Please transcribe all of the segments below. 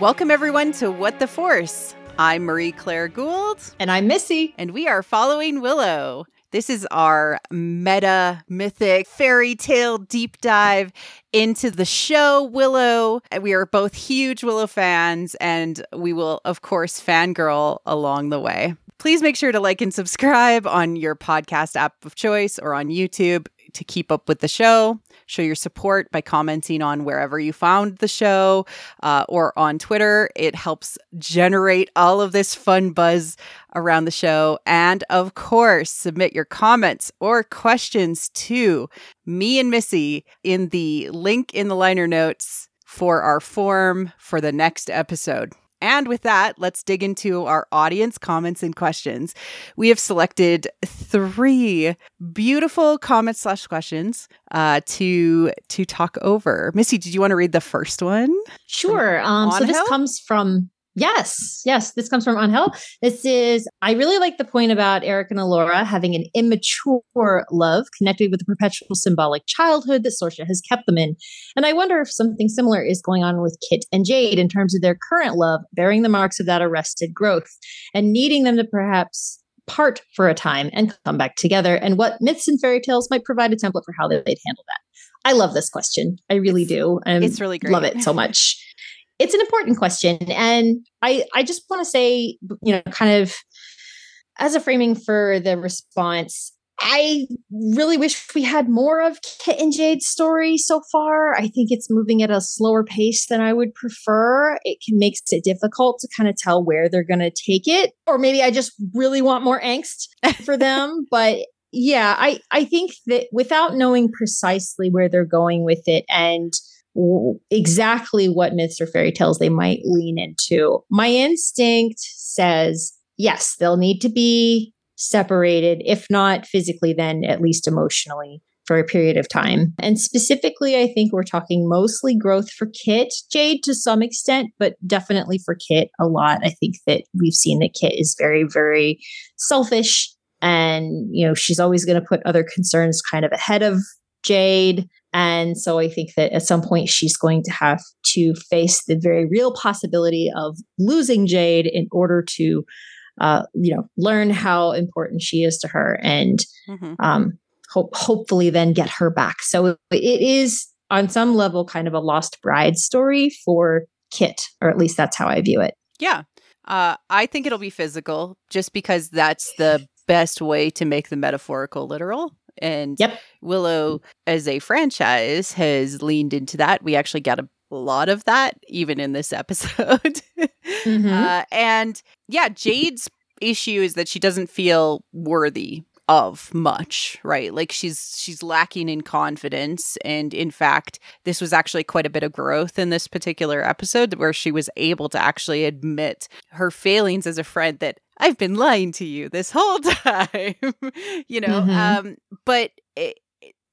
Welcome, everyone, to What the Force. I'm Marie Claire Gould. And I'm Missy. And we are following Willow. This is our meta mythic fairy tale deep dive into the show Willow. We are both huge Willow fans, and we will, of course, fangirl along the way. Please make sure to like and subscribe on your podcast app of choice or on YouTube to keep up with the show. Show your support by commenting on wherever you found the show uh, or on Twitter. It helps generate all of this fun buzz around the show. And of course, submit your comments or questions to me and Missy in the link in the liner notes for our form for the next episode. And with that, let's dig into our audience comments and questions. We have selected three beautiful comments slash questions uh, to to talk over. Missy, did you want to read the first one? Sure. Um, so this comes from Yes, yes. This comes from Angel. This is, I really like the point about Eric and Elora having an immature love connected with the perpetual symbolic childhood that Sorsha has kept them in. And I wonder if something similar is going on with Kit and Jade in terms of their current love, bearing the marks of that arrested growth and needing them to perhaps part for a time and come back together, and what myths and fairy tales might provide a template for how they'd handle that. I love this question. I really do. I it's really great. Love it so much it's an important question and i i just want to say you know kind of as a framing for the response i really wish we had more of kit and jade's story so far. I think it's moving at a slower pace than i would prefer. It can makes it difficult to kind of tell where they're going to take it or maybe i just really want more angst for them but yeah i i think that without knowing precisely where they're going with it and exactly what myths or fairy tales they might lean into. My instinct says, yes, they'll need to be separated, if not physically, then at least emotionally for a period of time. And specifically, I think we're talking mostly growth for Kit, Jade to some extent, but definitely for Kit a lot. I think that we've seen that Kit is very, very selfish and, you know, she's always going to put other concerns kind of ahead of Jade. And so I think that at some point she's going to have to face the very real possibility of losing Jade in order to, uh, you know, learn how important she is to her and mm-hmm. um, hope hopefully then get her back. So it is on some level kind of a lost bride story for Kit, or at least that's how I view it. Yeah. Uh, I think it'll be physical just because that's the best way to make the metaphorical literal. And yep. Willow, as a franchise, has leaned into that. We actually got a lot of that, even in this episode. mm-hmm. uh, and yeah, Jade's issue is that she doesn't feel worthy of much right like she's she's lacking in confidence and in fact this was actually quite a bit of growth in this particular episode where she was able to actually admit her failings as a friend that I've been lying to you this whole time, you know. Mm-hmm. Um, but it,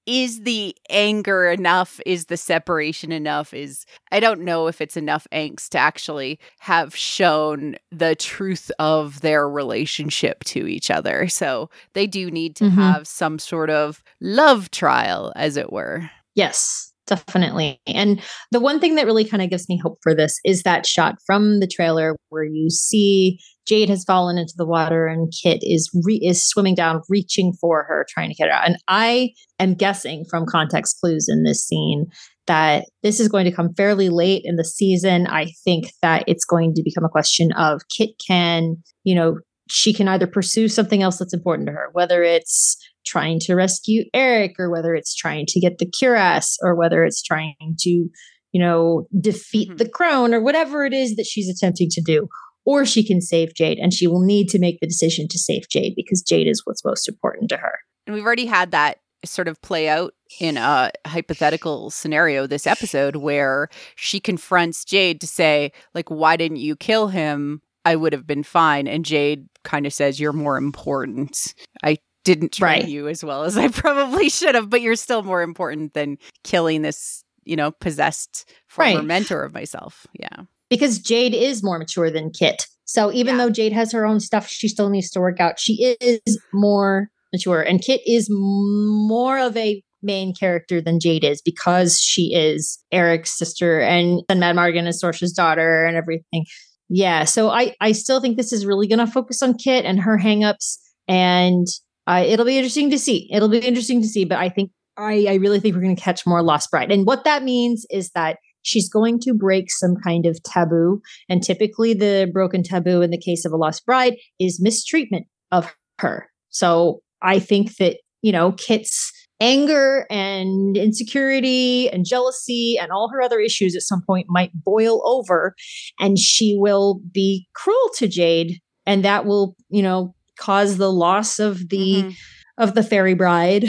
is the anger enough? Is the separation enough? Is I don't know if it's enough angst to actually have shown the truth of their relationship to each other. So they do need to mm-hmm. have some sort of love trial, as it were. Yes, definitely. And the one thing that really kind of gives me hope for this is that shot from the trailer where you see Jade has fallen into the water and Kit is re- is swimming down, reaching for her, trying to get her out. And I am guessing from context clues in this scene that this is going to come fairly late in the season. I think that it's going to become a question of Kit can, you know, she can either pursue something else that's important to her, whether it's trying to rescue Eric or whether it's trying to get the cuirass or whether it's trying to, you know, defeat mm-hmm. the crone or whatever it is that she's attempting to do or she can save Jade and she will need to make the decision to save Jade because Jade is what's most important to her. And we've already had that sort of play out in a hypothetical scenario this episode where she confronts Jade to say like why didn't you kill him? I would have been fine and Jade kind of says you're more important. I didn't train right. you as well as I probably should have, but you're still more important than killing this, you know, possessed former right. mentor of myself. Yeah because Jade is more mature than Kit. So even yeah. though Jade has her own stuff, she still needs to work out. She is more mature, and Kit is more of a main character than Jade is because she is Eric's sister and then Madmartigan is Sorsha's daughter and everything. Yeah, so I I still think this is really going to focus on Kit and her hangups, and uh, it'll be interesting to see. It'll be interesting to see, but I think I I really think we're going to catch more Lost Bride, and what that means is that she's going to break some kind of taboo, and typically the broken taboo in the case of a Lost Bride is mistreatment of her. So I think that you know Kit's anger and insecurity and jealousy and all her other issues at some point might boil over and she will be cruel to Jade and that will, you know, cause the loss of the mm-hmm. of the fairy bride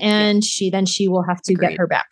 and yeah. she then she will have to Agreed. get her back.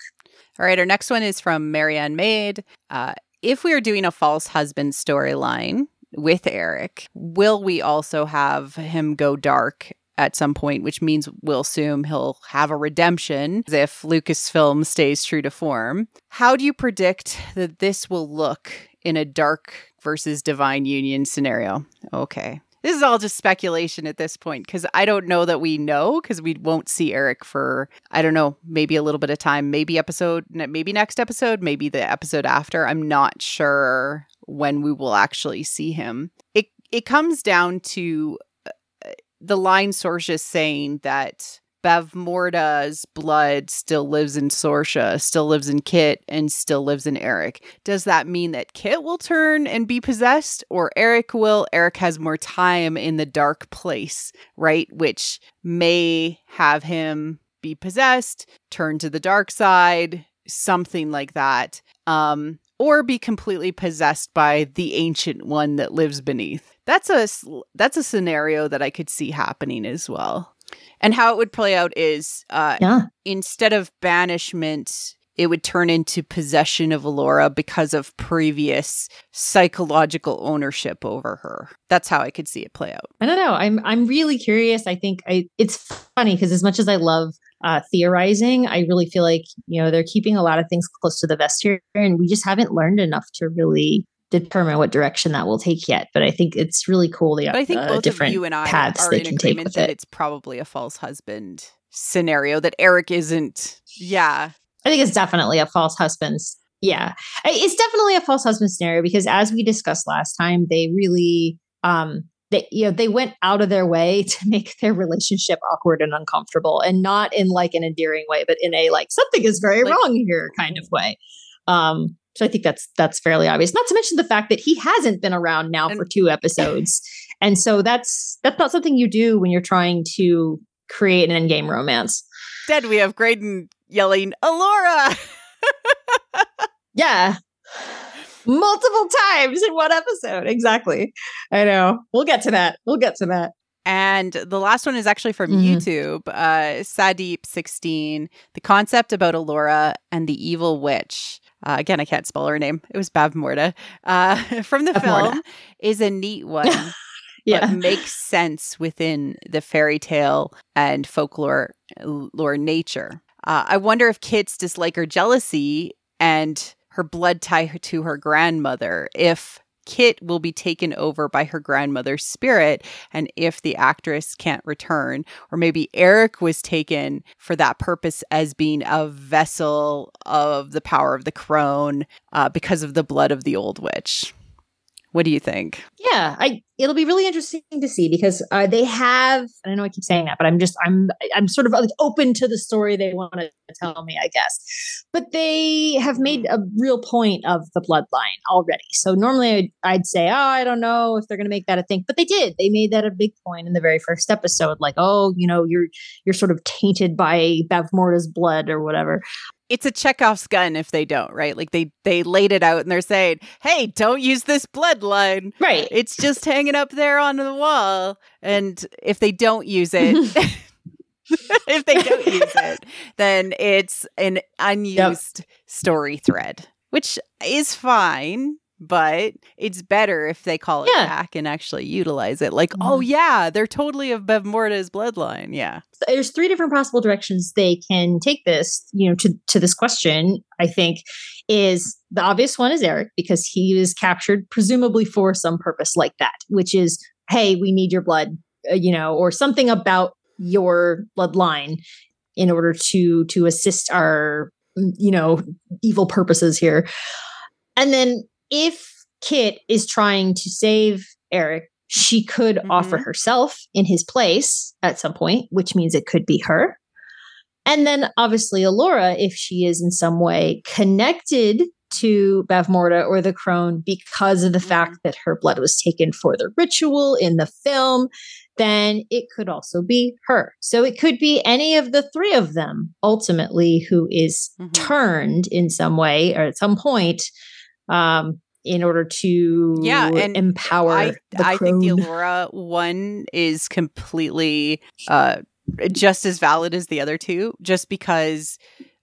All right, our next one is from Marianne Maid. Uh, if we are doing a false husband storyline with Eric, will we also have him go dark at some point, which means we'll assume he'll have a redemption if Lucasfilm stays true to form. How do you predict that this will look in a dark versus divine union scenario? Okay. This is all just speculation at this point because I don't know that we know because we won't see Eric for, I don't know, maybe a little bit of time, maybe episode, maybe next episode, maybe the episode after. I'm not sure when we will actually see him. It, it comes down to uh, the line Sorsha saying that Bavmorda's blood still lives in Sorsha, still lives in Kit, and still lives in Eric. Does that mean that Kit will turn and be possessed, or Eric will? Eric has more time in the dark place, right? Which may have him be possessed, turn to the dark side, something like that. Um, or be completely possessed by the ancient one that lives beneath that's a that's a scenario that I could see happening as well. And how it would play out is uh, yeah. instead of banishment, it would turn into possession of Elora because of previous psychological ownership over her. That's how I could see it play out. I don't know. I'm I'm really curious. I think I it's funny because as much as I love uh, theorizing, I really feel like you know they're keeping a lot of things close to the vest here, and we just haven't learned enough to really determine what direction that will take yet. But I think it's really cool. The but I think uh, both different of you and I paths are in agreement that it. it's probably a false husband scenario. That Eric isn't. Yeah, I think it's definitely a false husband's. Yeah, it's definitely a false husband scenario because as we discussed last time, they really um they you know they went out of their way to make their relationship awkward and uncomfortable and not in like an endearing way but in a like something is very like, wrong here kind of way um so I think that's that's fairly obvious. Not to mention the fact that he hasn't been around now and, for two episodes. And so that's that's not something you do when you're trying to create an endgame romance. Instead, we have Graydon yelling, Elora! yeah. Multiple times in one episode. Exactly. I know. We'll get to that. We'll get to that. And the last one is actually from mm-hmm. YouTube, uh, Sadeep16. The concept about Elora and the evil witch. Uh, again, I can't spell her name. It was Bavmorda. Uh, from the Bavmorda. film is a neat one. yeah. But makes sense within the fairy tale and folklore lore nature. Uh, I wonder if Kit's dislike or jealousy and her blood tie to her grandmother, if Kit will be taken over by her grandmother's spirit. And if the actress can't return, or maybe Eric was taken for that purpose as being a vessel of the power of the crone uh, because of the blood of the old witch. What do you think? Yeah, I it'll be really interesting to see because uh, they have. I know I keep saying that, but I'm just I'm I'm sort of like open to the story they want to tell me, I guess. But they have made a real point of the bloodline already. So normally I'd, I'd say, oh, I don't know if they're going to make that a thing, but they did. They made that a big point in the very first episode, like, oh, you know, you're you're sort of tainted by Bavmorda's blood or whatever it's a Chekhov's gun if they don't, right? Like they they laid it out and they're saying, "Hey, don't use this bloodline." Right. It's just hanging up there on the wall, and if they don't use it, if they don't use it, then it's an unused yep. story thread, which is fine but it's better if they call it yeah. back and actually utilize it. Like, mm-hmm. oh yeah, they're totally of Bavmorda's bloodline. Yeah. So there's three different possible directions they can take this, you know, to to this question, I think, is the obvious one is Eric, because he was captured presumably for some purpose like that, which is, hey, we need your blood, uh, you know, or something about your bloodline in order to to assist our you know evil purposes here. And then if Kit is trying to save Eric, she could mm-hmm. offer herself in his place at some point, which means it could be her. And then obviously Elora, if she is in some way connected to Bavmorda or the crone because of the mm-hmm. fact that her blood was taken for the ritual in the film, then it could also be her. So it could be any of the three of them ultimately who is mm-hmm. turned in some way or at some point um, in order to yeah and empower. I, I think the Elora one is completely uh, just as valid as the other two, just because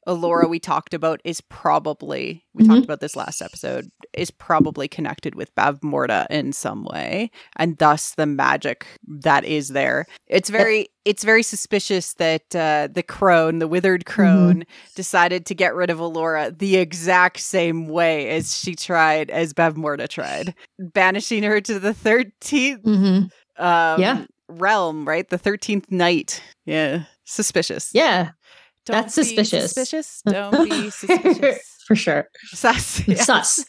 Elora we talked about is probably we mm-hmm. talked about this last episode is probably connected with Bavmorda in some way and thus the magic that is there. It's very it's very suspicious that uh, the crone, the withered mm-hmm. crone mm-hmm. decided to get rid of Elora the exact same way as she tried as Bavmorda tried, banishing her to the 13th mm-hmm. um, yeah. realm, right? The 13th night. Yeah. Suspicious. Yeah. Don't That's suspicious. Suspicious. Don't be suspicious. For sure. Sus. Yes. Sus.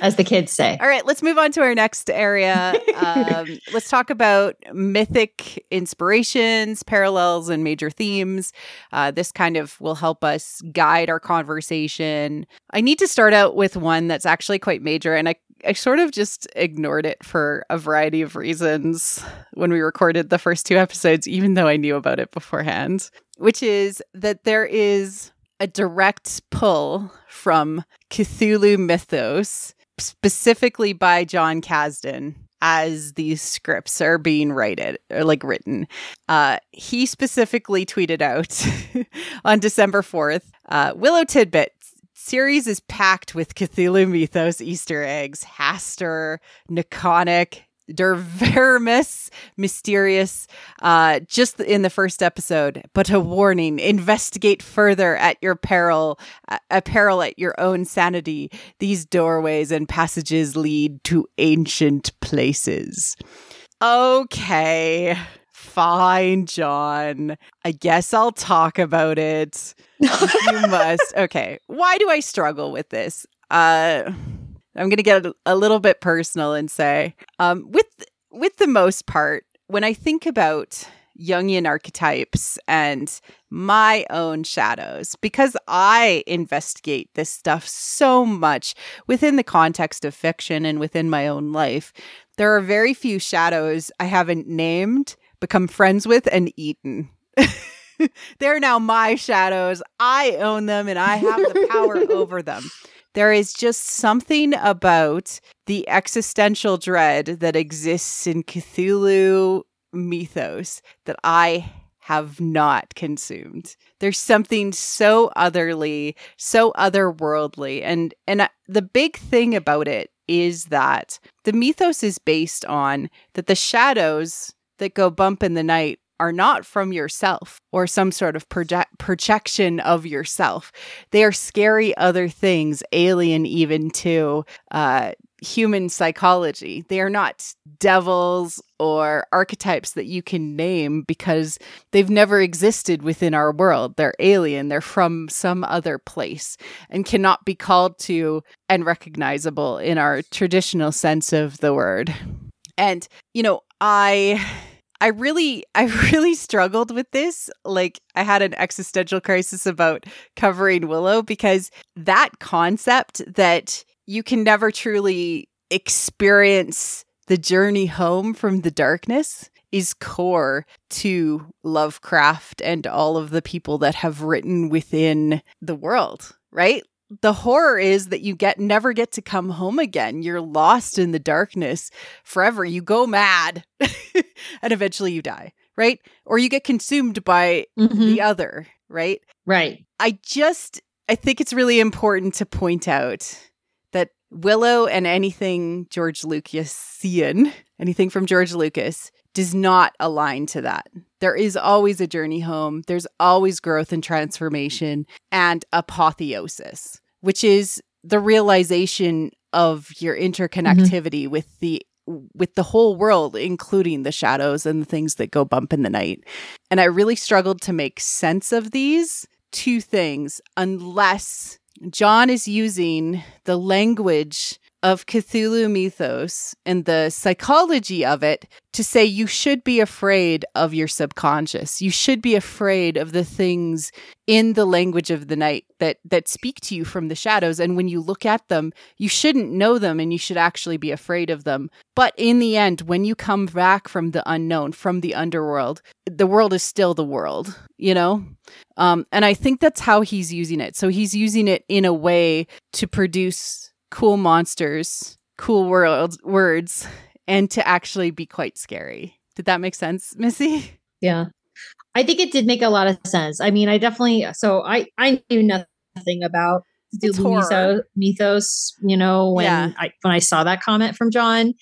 As the kids say. All right, let's move on to our next area. Um, let's talk about mythic inspirations, parallels, and major themes. Uh, this kind of will help us guide our conversation. I need to start out with one that's actually quite major, and I I sort of just ignored it for a variety of reasons when we recorded the first two episodes, even though I knew about it beforehand, which is that there is a direct pull from Cthulhu mythos, specifically by John Kasdan, as these scripts are being written or like written. Uh, he specifically tweeted out on December 4th uh, Willow Tidbit series is packed with Cthulhu mythos Easter eggs, Hastur, Nekonic, Dervermis, mysterious, uh, just in the first episode. But a warning: investigate further at your peril, a peril at your own sanity. These doorways and passages lead to ancient places. Okay, fine, John. I guess I'll talk about it you must. Okay. Why do I struggle with this? Uh I'm going to get a, a, little bit personal and say um with with the most part when I think about Jungian archetypes and my own shadows because I investigate this stuff so much within the context of fiction and within my own life. There are very few shadows I haven't named, become friends with, and eaten. They're now my shadows. I own them and I have the power over them. There is just something about the existential dread that exists in Cthulhu mythos that I have not consumed. There's something so otherly, so otherworldly, and and the big thing about it is that the mythos is based on that the shadows that go bump in the night are not from yourself or some sort of project- projection of yourself. They are scary other things, alien even to uh, human psychology. They are not devils or archetypes that you can name because they've never existed within our world. They're alien, they're from some other place and cannot be called to and recognizable in our traditional sense of the word. And, you know, I I really, I really struggled with this. Like, I had an existential crisis about covering Willow because that concept that you can never truly experience the journey home from the darkness is core to Lovecraft and all of the people that have written within the world, right? The horror is that you get never get to come home again. You're lost in the darkness forever. You go mad and eventually you die, right? Or you get consumed by mm-hmm. the other, right? Right. I just I think it's really important to point out that Willow and anything George Lucasian, anything from George Lucas does not align to that. There is always a journey home, there's always growth and transformation and apotheosis, which is the realization of your interconnectivity mm-hmm. with the with the whole world, including the shadows and the things that go bump in the night. And I really struggled to make sense of these two things unless John is using the language of Cthulhu mythos and the psychology of it to say you should be afraid of your subconscious. You should be afraid of the things in the language of the night that that speak to you from the shadows and when you look at them, you shouldn't know them and you should actually be afraid of them. But in the end, when you come back from the unknown, from the underworld, the world is still the world, you know? Um, and I think that's how he's using it. So he's using it in a way to produce cool monsters, cool world words, and to actually be quite scary. Did that make sense, Missy? Yeah. I think it did make a lot of sense. I mean, I definitely so I I knew nothing about the mythos, mythos, you know, when yeah. I when I saw that comment from John.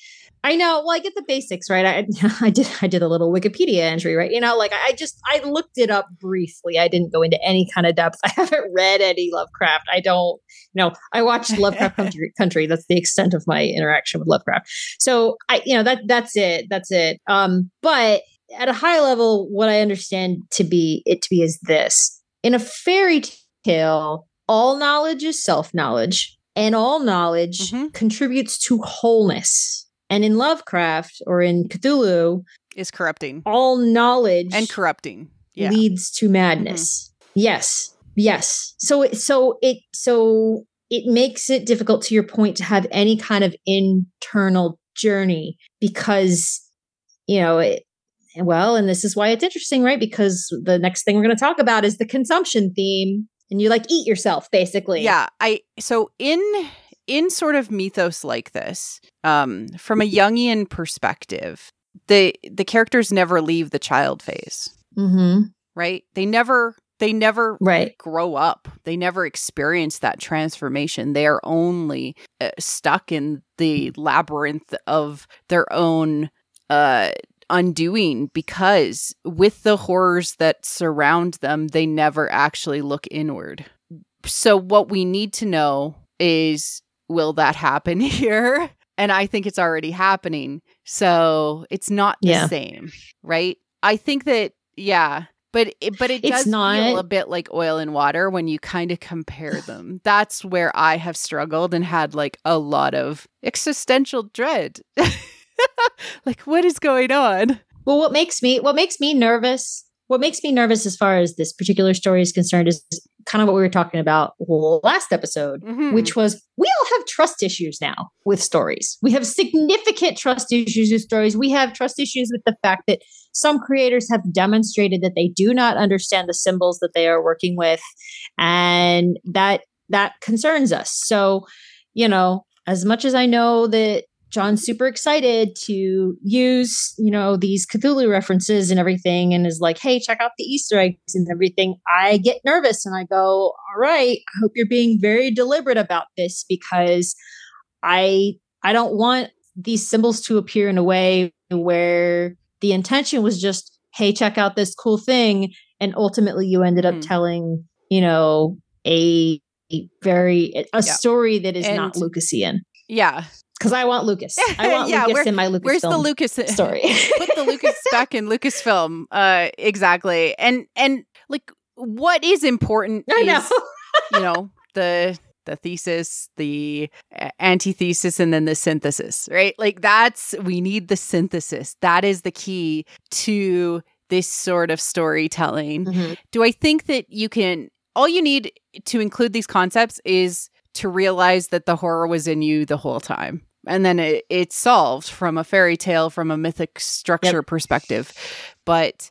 I know. Well, I get the basics, right? I, I did. I did a little Wikipedia entry, right? You know, like I just I looked it up briefly. I didn't go into any kind of depth. I haven't read any Lovecraft. I don't. You know, I watched Lovecraft Country. Country. That's the extent of my interaction with Lovecraft. So I, you know, that that's it. That's it. Um, but at a high level, what I understand to be it to be is this: in a fairy tale, all knowledge is self knowledge, and all knowledge mm-hmm. contributes to wholeness and in Lovecraft or in Cthulhu, is corrupting. All knowledge and corrupting yeah. leads to madness. Mm-hmm. Yes. Yes. So it so it so it makes it difficult to your point to have any kind of internal journey because you know it, well and this is why it's interesting right because the next thing we're going to talk about is the consumption theme and you like eat yourself basically yeah i so in in sort of mythos like this, um, from a Jungian perspective, the the characters never leave the child phase, mm-hmm. right? They never they never right. grow up. They never experience that transformation. They are only uh, stuck in the labyrinth of their own uh, undoing because with the horrors that surround them, they never actually look inward. So, what we need to know is will that happen here? And I think it's already happening. So it's not the yeah. same, right? I think that, yeah. But it, but it does not... feel a bit like oil and water when you kind of compare them. That's where I have struggled and had like a lot of existential dread. like what is going on? Well, what makes me what makes me nervous what makes me nervous as far as this particular story is concerned is kind of what we were talking about last episode, mm-hmm. which was we all have trust issues now with stories. We have significant trust issues with stories. We have trust issues with the fact that some creators have demonstrated that they do not understand the symbols that they are working with and that that concerns us. So, you know, as much as I know that John's super excited to use, you know, these Cthulhu references and everything and is like, hey, check out the Easter eggs and everything. I get nervous and I go, all right, I hope you're being very deliberate about this because I I don't want these symbols to appear in a way where the intention was just, hey, check out this cool thing. And ultimately you ended up mm. telling, you know, a, a very a yeah. story that is and, not Lucasian. Yeah because I want Lucas. I want yeah, Lucas in my Lucas. Where's the Lucas story? put the Lucas back in Lucasfilm. Uh, exactly. And and like, what is important? I know. you know the the thesis, the antithesis, and then the synthesis. Right? Like that's we need the synthesis. That is the key to this sort of storytelling. Mm-hmm. Do I think that you can? All you need to include these concepts is to realize that the horror was in you the whole time and then it, it's solved from a fairy tale from a mythic structure yep. perspective but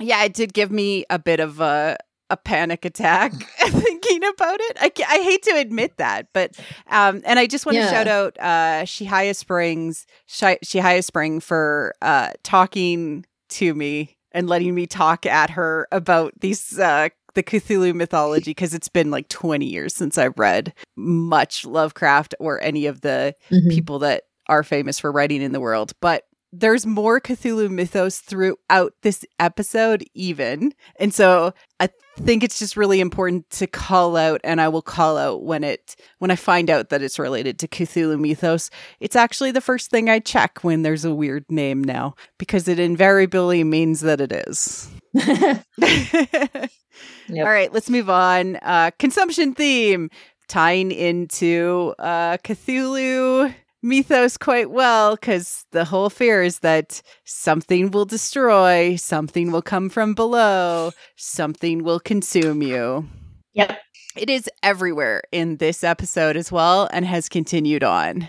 yeah it did give me a bit of a a panic attack thinking about it. I, I hate to admit that, but um, and I just want yeah. to shout out uh, Shihaya Springs, Shihaya Spring for uh, talking to me and letting me talk at her about these uh, the Cthulhu mythology because it's been like 20 years since I've read much Lovecraft or any of the mm-hmm. people that are famous for writing in the world. But there's more Cthulhu mythos throughout this episode, even. And so I think it's just really important to call out, and I will call out when it when I find out that it's related to Cthulhu mythos. It's actually the first thing I check when there's a weird name now, because it invariably means that it is. yep. All right, let's move on. Uh, consumption theme tying into uh, Cthulhu mythos quite well because the whole fear is that something will destroy, something will come from below, something will consume you. Yep. It is everywhere in this episode as well and has continued on.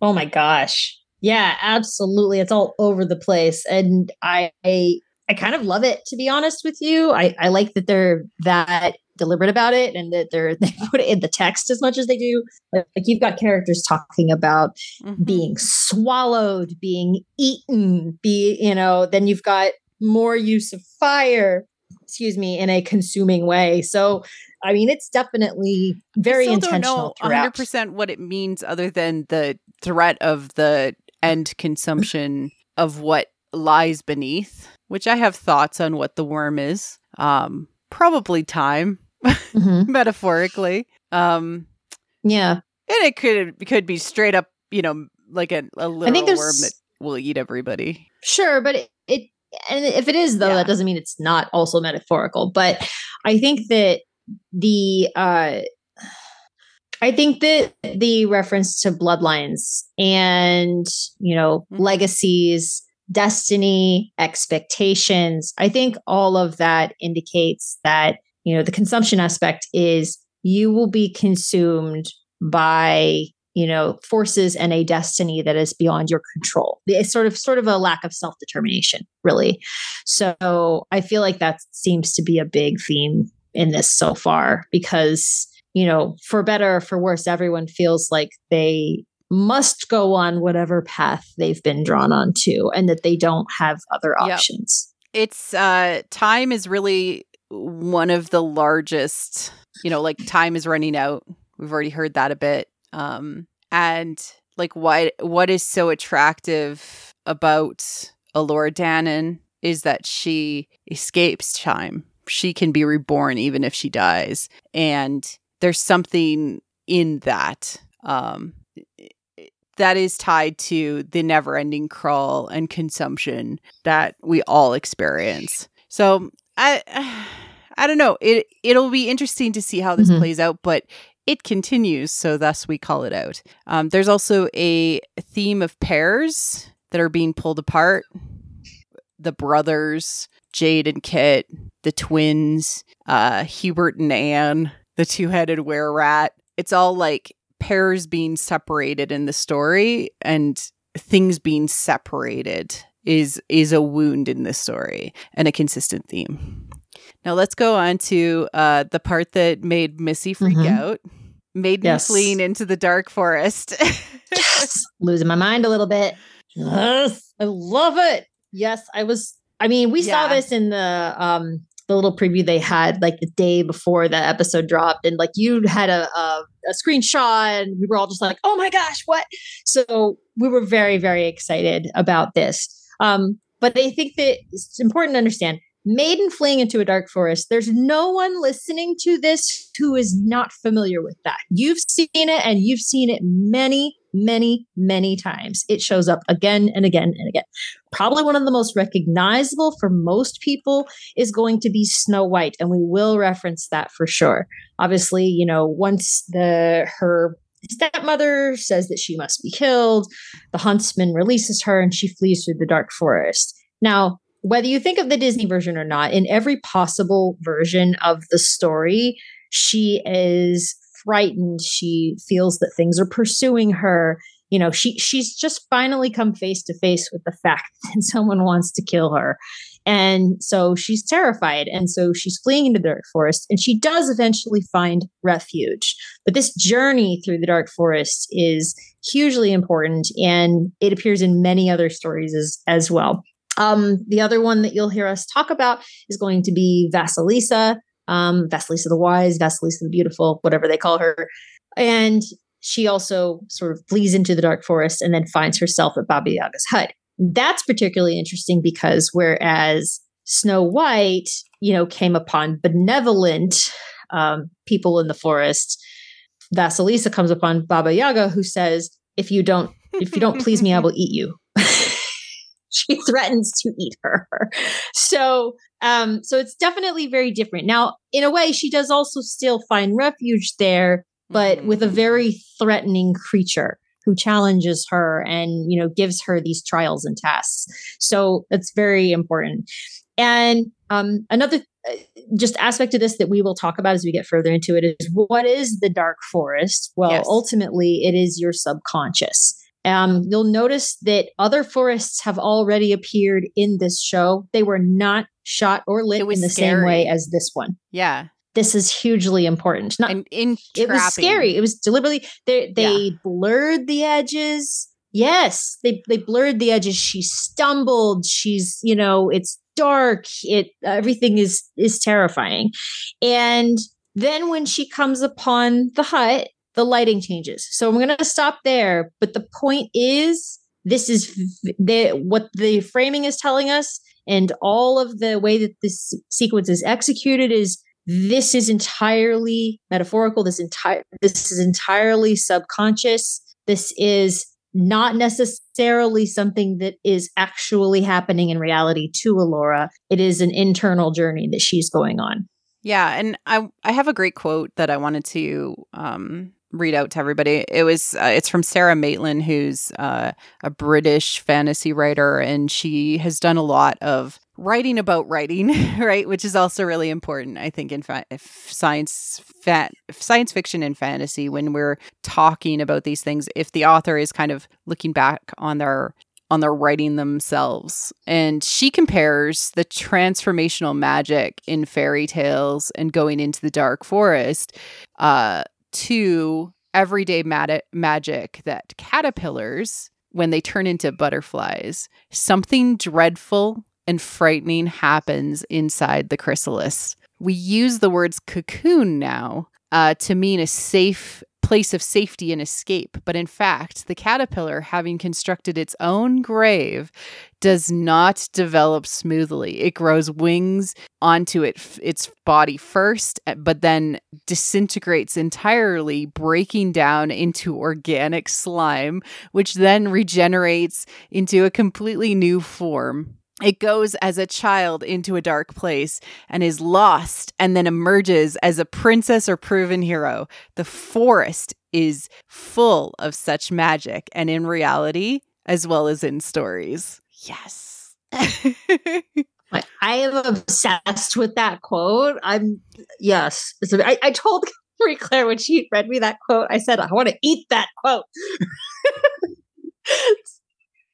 Oh my gosh. Yeah, absolutely. It's all over the place. And I I kind of love it to be honest with you. I, I like that they're that deliberate about it and that they're they put it in the text as much as they do. Like, like you've got characters talking about mm-hmm. being swallowed, being eaten, be you know, then you've got more use of fire, excuse me, in a consuming way. So I mean, it's definitely very intentional. Don't know 100% what it means other than the threat of the end consumption of what lies beneath, which I have thoughts on what the worm is. Um, probably time, mm-hmm. metaphorically. Um, yeah, and it could could be straight up, you know, like a, a literal worm that will eat everybody. Sure, but it, it and if it is though, yeah. that doesn't mean it's not also metaphorical. But I think that the uh I think that the reference to bloodlines and you know mm-hmm. legacies destiny, expectations. I think all of that indicates that, you know, the consumption aspect is you will be consumed by you know forces and a destiny that is beyond your control it's sort of sort of a lack of self-determination really so i feel like that seems to be a big theme in this so far because you know for better or for worse everyone feels like they must go on whatever path they've been drawn onto and that they don't have other options. Yep. It's uh time is really one of the largest, you know, like time is running out. We've already heard that a bit. Um and like what what is so attractive about Elora Danan is that she escapes time. She can be reborn even if she dies. And there's something in that um that is tied to the never ending crawl and consumption that we all experience. So I I don't know. It it'll be interesting to see how this mm-hmm. plays out, but it continues, so thus we call it out. Um, there's also a theme of pairs that are being pulled apart. The brothers, Jade and Kit, the twins, uh, Hubert and Anne, the two-headed were rat. It's all like pairs being separated in the story and things being separated is is a wound in this story and a consistent theme. Now let's go on to uh, the part that made Missy freak mm-hmm. out. Made yes. me fleeing into the dark forest. yes. Losing my mind a little bit. Yes. I love it. Yes, I was I mean, we yeah. saw this in the um the little preview they had like the day before the episode dropped and like you had a, a, a screenshot and we were all just like oh my gosh what? So we were very very excited about this. Um, but i think that it's important to understand maiden fleeing into a dark forest there's no one listening to this who is not familiar with that. You've seen it and you've seen it many many, many times. It shows up again and again and again. Probably one of the most recognizable for most people is going to be Snow White, and we will reference that for sure. Obviously, you know, once the her stepmother says that she must be killed, the huntsman releases her and she flees through the dark forest. Now, whether you think of the Disney version or not, in every possible version of the story, she is frightened. She feels that things are pursuing her. You know, she she's just finally come face to face with the fact that someone wants to kill her. And so she's terrified. And so she's fleeing into the dark forest and she does eventually find refuge. But this journey through the dark forest is hugely important and it appears in many other stories as, as well. Um, the other one that you'll hear us talk about is going to be Vasilisa um, Vasilisa the Wise, Vasilisa the Beautiful, whatever they call her. And she also sort of flees into the dark forest and then finds herself at Baba Yaga's hut. That's particularly interesting because whereas Snow White, you know, came upon benevolent um, people in the forest, Vasilisa comes upon Baba Yaga, who says, "If you don't, if you don't please me, I will eat you." she threatens to eat her. So, um, so it's definitely very different. Now, in a way, she does also still find refuge there, but mm-hmm. with a very threatening creature who challenges her and you know gives her these trials and tests. So that's very important. And um, another uh, just aspect of this that we will talk about as we get further into it is what is the dark forest? Well, yes. ultimately, it is your subconscious. Um, you'll notice that other forests have already appeared in this show. They were not shot or lit in the scary. same way as this one. Yeah. This is hugely important. Not, it was scary. It was deliberately they they yeah. blurred the edges. Yes, they they blurred the edges. She stumbled. She's you know it's dark. It everything is is terrifying, and then when she comes upon the hut, the lighting changes. So I'm going to stop there. But the point is, this is the, what the framing is telling us, and all of the way that this sequence is executed is this is entirely metaphorical. This entire this is entirely subconscious. This is not necessarily something that is actually happening in reality to Elora. It is an internal journey that she's going on. Yeah, and I I have a great quote that I wanted to um, read out to everybody. It was uh, it's from Sarah Maitland, who's uh, a British fantasy writer, and she has done a lot of writing about writing, right? Which is also really important, I think, in fa- science fa- science fiction and fantasy when we're talking about these things. If the author is kind of looking back on their on their writing themselves. And she compares the transformational magic in fairy tales and going into the dark forest uh, to everyday magic that caterpillars, when they turn into butterflies, something dreadful and frightening happens inside the chrysalis. We use the words cocoon now uh, to mean a safe place of safety and escape. But in fact, the caterpillar, having constructed its own grave, does not develop smoothly. It grows wings onto it, its body first, eh, but then disintegrates entirely, breaking down into organic slime, which then regenerates into a completely new form. It goes as a child into a dark place and is lost and then emerges as a princess or proven hero. The forest is full of such magic and in reality as well as in stories. Yes. I am obsessed with that quote. I'm, yes. I, I told Marie Claire when she read me that quote, I said, I want to eat that quote.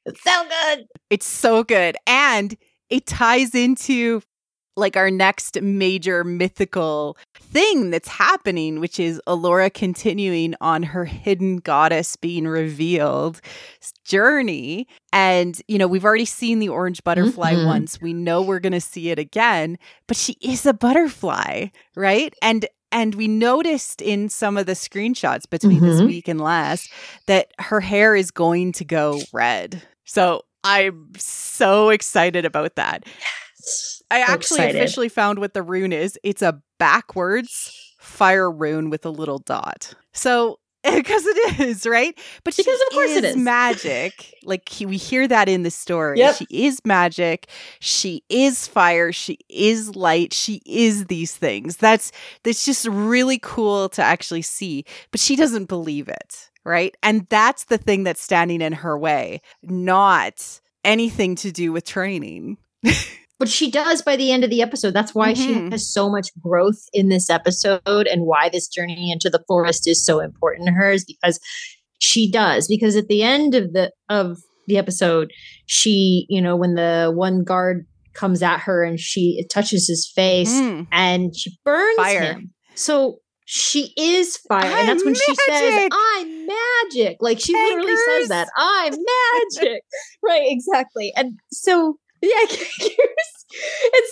It's so good. It's so good. And it ties into like our next major mythical thing that's happening, which is Elora continuing on her hidden goddess being revealed journey. And, you know, we've already seen the orange butterfly mm-hmm. once. We know we're going to see it again, but she is a butterfly, right? And and we noticed in some of the screenshots between mm-hmm. this week and last that her hair is going to go red. So I'm so excited about that. Yes. I so actually excited. officially found what the rune is. It's a backwards fire rune with a little dot. So because it is right but because of course it is magic like he, we hear that in the story yep. she is magic she is fire she is light she is these things that's that's just really cool to actually see but she doesn't believe it right? And that's the thing that's standing in her way, not anything to do with training. but she does by the end of the episode. That's why mm-hmm. she has so much growth in this episode and why this journey into the forest is so important to her is because she does. Because at the end of the of the episode, she, you know, when the one guard comes at her and she touches his face mm. and she burns Fire. him. So she is fire. I'm and that's when magic. she says, I'm magic. Like she literally says that. I'm magic. right, exactly. And so yeah, and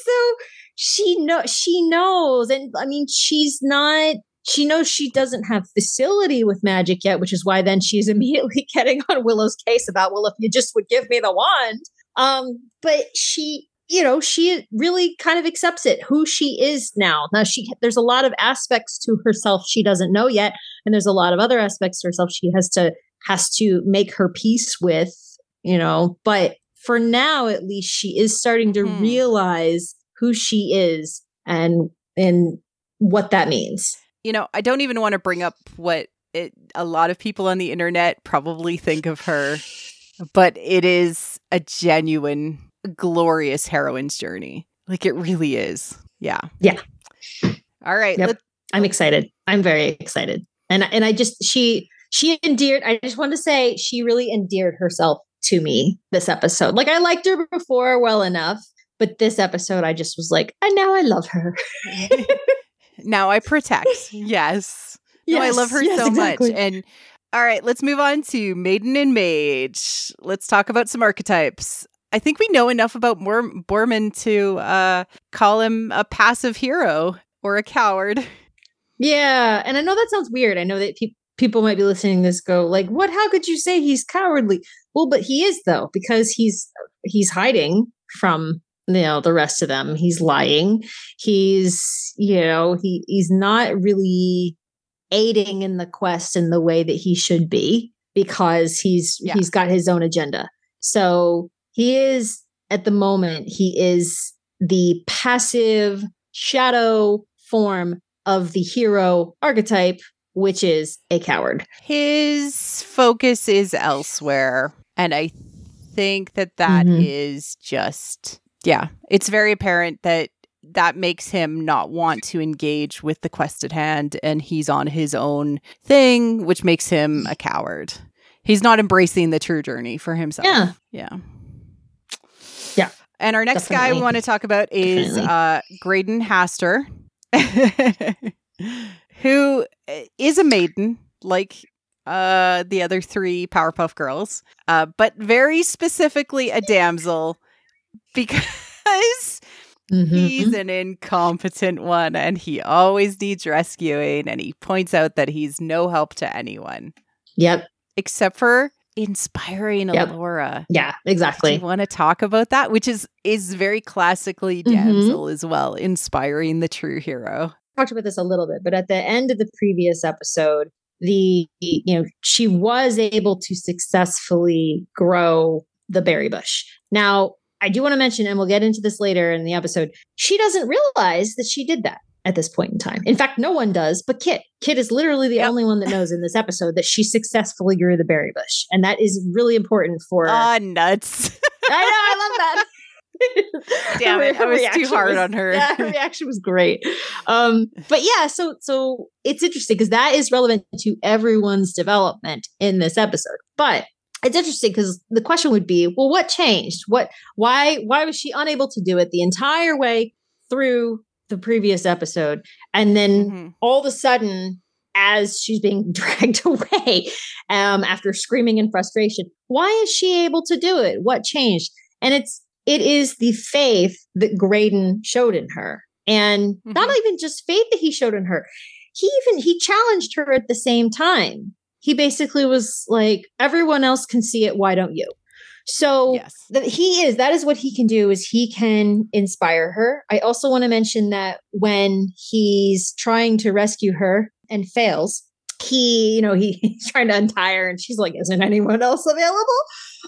so she know she knows. And I mean, she's not she knows she doesn't have facility with magic yet, which is why then she's immediately getting on Willow's case about, well, if you just would give me the wand. Um, but she, you know, she really kind of accepts it, who she is now. Now she there's a lot of aspects to herself she doesn't know yet, and there's a lot of other aspects to herself she has to has to make her peace with, you know, but for now at least she is starting to hmm. realize who she is and and what that means you know, I don't even want to bring up what it, a lot of people on the internet probably think of her, but it is a genuine, glorious heroine's journey. Like it really is. Yeah. Yeah. All right. Yep. I'm excited. I'm very excited. And and I just she she endeared. I just want to say she really endeared herself to me this episode. Like I liked her before well enough, but this episode I just was like, and now I love her. Now I protect. yes. yes. No, I love her yes, so exactly. much. And all right, let's move on to Maiden and Mage. Let's talk about some archetypes. I think we know enough about Bor- Boorman to uh, call him a passive hero or a coward. Yeah, and I know that sounds weird. I know that pe- people might be listening to this go like, "What? How could you say he's cowardly?" Well, but he is though because he's he's hiding from you know the rest of them he's lying he's you know he he's not really aiding in the quest in the way that he should be because he's yeah. he's got his own agenda so he is at the moment he is the passive shadow form of the hero archetype which is a coward his focus is elsewhere and i think that that mm-hmm. is just yeah, it's very apparent that that makes him not want to engage with the quest at hand and he's on his own thing, which makes him a coward. He's not embracing the true journey for himself. Yeah. Yeah. And our next Definitely. guy we want to talk about is uh, Graydon Hastur, who uh, a maiden, like uh, the other three Powerpuff Girls, uh, but very specifically a damsel because mm-hmm. he's an incompetent one and he always needs rescuing and he points out that he's no help to anyone. Yep. Except for inspiring yep. Elora. Yeah, exactly. Do you want to talk about that? Which is is very classically mm-hmm. damsel mm-hmm. as well, inspiring the true hero. Talked about this a little bit, but at the end of the previous episode, the you know, she was able to successfully grow the berry bush. Now, I do want to mention, and we'll get into this later in the episode, she doesn't realize that she did that at this point in time. In fact, no one does, but Kit. Kit is literally the yep. only one that knows in this episode that she successfully grew the berry bush. And that is really important for Ah, nuts. I know, I love that. Damn it, I was too hard was, on her. yeah, her reaction was great. Um, but yeah, so so it's interesting because that is relevant to everyone's development in this episode. But it's interesting because the question would be well what changed what why why was she unable to do it the entire way through the previous episode and then mm-hmm. all of a sudden as she's being dragged away um, after screaming in frustration why is she able to do it what changed and it's it is the faith that graydon showed in her and mm-hmm. not even just faith that he showed in her he even he challenged her at the same time he basically was like, everyone else can see it. Why don't you? So yes. that he is, that is what he can do is he can inspire her. I also want to mention that when he's trying to rescue her and fails, he, you know, he, he's trying to untie her and she's like, isn't anyone else available?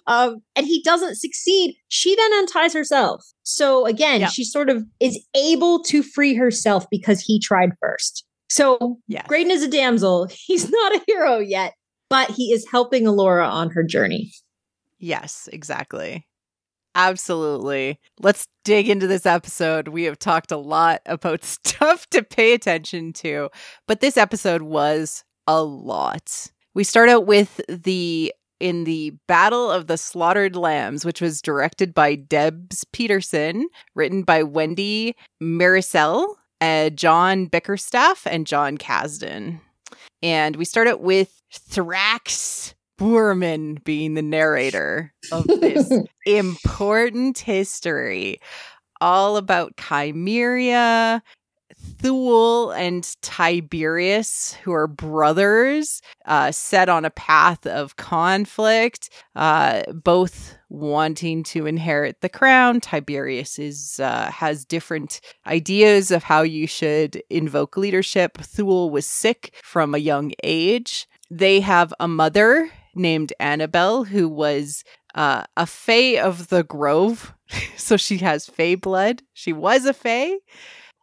Um, and he doesn't succeed. She then unties herself. So again, yep. she sort of is able to free herself because he tried first. So yes. Graydon is a damsel. He's not a hero yet, but he is helping Elora on her journey. Yes, exactly. Absolutely. Let's dig into this episode. We have talked a lot about stuff to pay attention to, but this episode was a lot. We start out with the in the Battle of the Slaughtered Lambs, which was directed by Debs Paterson, written by Wendy Mericle, uh, John Bickerstaff and Jon Kasdan. And we start out with Thrax Boorman being the narrator of this important history, all about Chimeria. Thule and Tiberius, who are brothers, uh, set on a path of conflict, uh, both wanting to inherit the crown. Tiberius is uh, has different ideas of how you should invoke leadership. Thule was sick from a young age. They have a mother named Annabelle who was uh, a Fae of the Grove. so she has Fae blood. She was a Fae.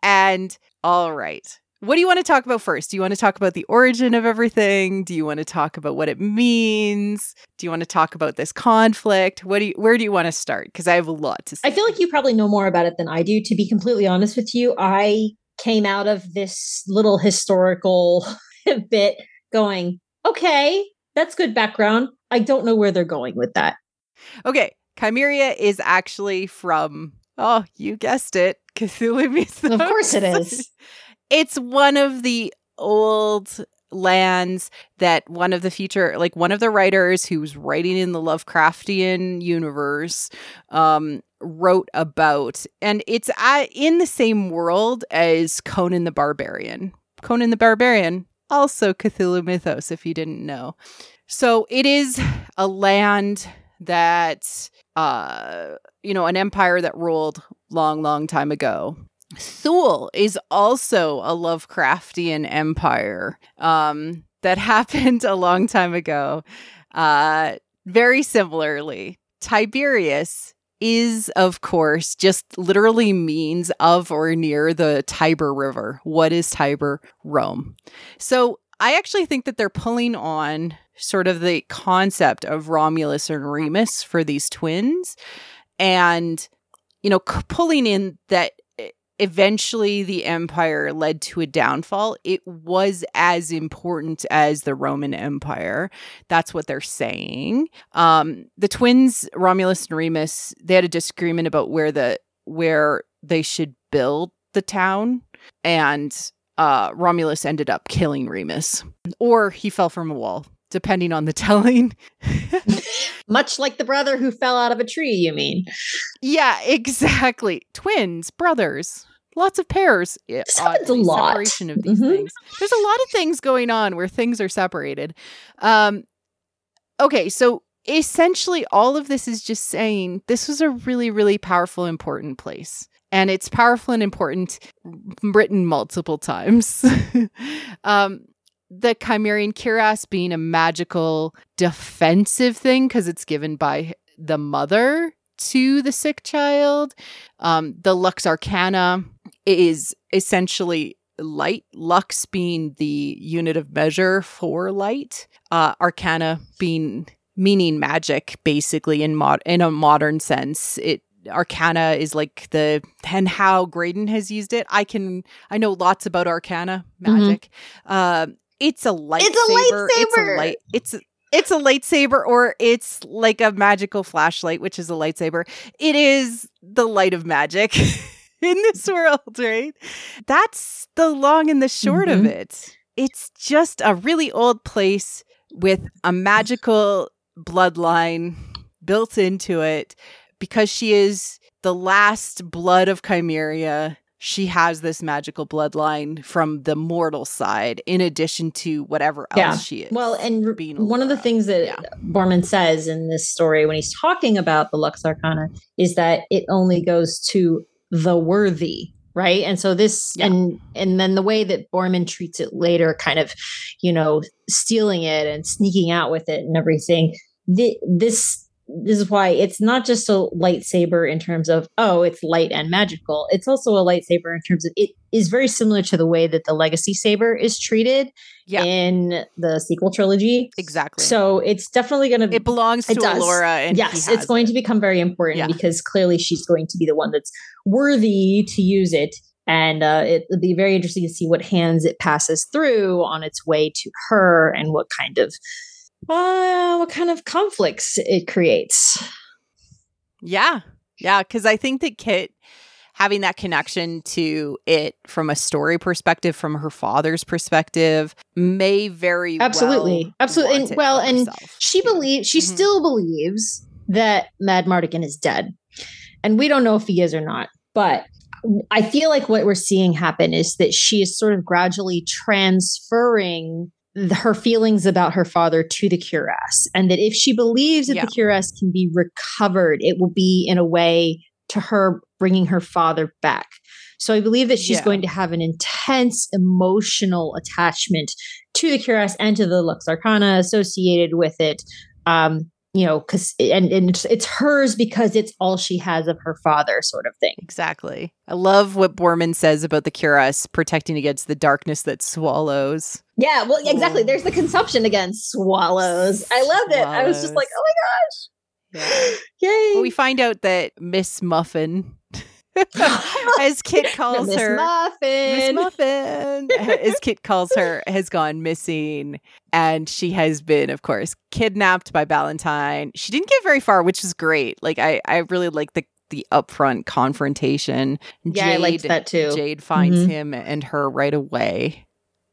And all right. What do you want to talk about first? Do you want to talk about the origin of everything? Do you want to talk about what it means? Do you want to talk about this conflict? What do you, where do you want to start? Because I have a lot to say. I feel like you probably know more about it than I do. To be completely honest with you, I came out of this little historical bit going, okay, that's good background. I don't know where they're going with that. Okay. Chimeria is actually from, oh, you guessed it, Cthulhu Mythos. Of course it is. it's one of the old lands that one of the future like one of the writers who's writing in the lovecraftian universe um wrote about and it's uh, in the same world as conan the barbarian conan the barbarian also cthulhu mythos if you didn't know so it is a land that uh you know an empire that ruled long long time ago Thule is also a Lovecraftian empire um, that happened a long time ago. Uh, very similarly, Tiberius is, of course, just literally means of or near the Tiber River. What is Tiber? Rome. So I actually think that they're pulling on sort of the concept of Romulus and Remus for these twins and, you know, c- pulling in that eventually the empire led to a downfall, it was as important as the Roman Empire. That's what they're saying. Um, the twins, Romulus and Remus, they had a disagreement about where the where they should build the town, and uh, Romulus ended up killing Remus, or he fell from a wall. Depending on the telling. Much like the brother who fell out of a tree, you mean? Yeah, exactly. Twins, brothers lots of pairs. This happens a lot. Separation of these mm-hmm. things. There's a lot of things going on where things are separated. Um, okay, so essentially, all of this is just saying this was a really, really powerful, important place. And it's powerful and important, written multiple times. um, the Chimerian cuirass being a magical defensive thing because it's given by the mother to the sick child. Um, the Lux Arcana is essentially light, lux being the unit of measure for light, uh, arcana being meaning magic, basically in mod in a modern sense. It arcana is like the and how Graydon has used it. I can I know lots about arcana mm-hmm. magic. Mm-hmm. Uh, it's a lightsaber. It's a lightsaber. It's a light. It's a, it's a lightsaber or it's like a magical flashlight, which is a lightsaber. It is the light of magic. in this world, right? That's the long and the short mm-hmm. of it. It's just a really old place with a magical bloodline built into it because she is the last blood of Chimeria. She has this magical bloodline from the mortal side, in addition to whatever else yeah. she is. Well, and one of the things that yeah. Boorman says in this story when he's talking about the Lux Arcana is that it only goes to the worthy right and so this yeah. and and then the way that Boorman treats it later kind of you know stealing it and sneaking out with it and everything the, this this is why it's not just a lightsaber in terms of oh it's light and magical it's also a lightsaber in terms of it is very similar to the way that the legacy saber is treated yeah. in the sequel trilogy exactly so it's definitely going to it belongs to Elora and yes it's going it. to become very important yeah. because clearly she's going to be the one that's worthy to use it and uh, it'll be very interesting to see what hands it passes through on its way to her and what kind of uh, what kind of conflicts it creates. Yeah. Yeah. Cause I think that Kit having that connection to it from a story perspective, from her father's perspective, may very absolutely, well absolutely, and, well, and she believes she mm-hmm. still believes that Madmartigan is dead, and we don't know if he is or not. But I feel like what we're seeing happen is that she is sort of gradually transferring her feelings about her father to the cuirass and that if she believes that Yeah. the cuirass can be recovered it will be in a way to her bringing her father back so i believe that she's Yeah. going to have an intense emotional attachment to the cuirass and to the lux arcana associated with it um you know because and, and it's, it's hers because it's all she has of her father sort of thing Exactly. I love what Boorman says about the Cuirass protecting against the darkness that swallows. yeah well exactly Oh. there's the oh. consumption again swallows i loved it i was just like oh my gosh Yeah. yay But we find out that Miss Muffin, as Kit calls Miss her, Miss Muffin. Muffin, as Kit calls her, has gone missing. And she has been, of course, kidnapped by Valentine. She didn't get very far, which is great. Like, I, I really like the, the upfront confrontation. Yeah, I liked that too. Jade finds Mhm. him and her right away.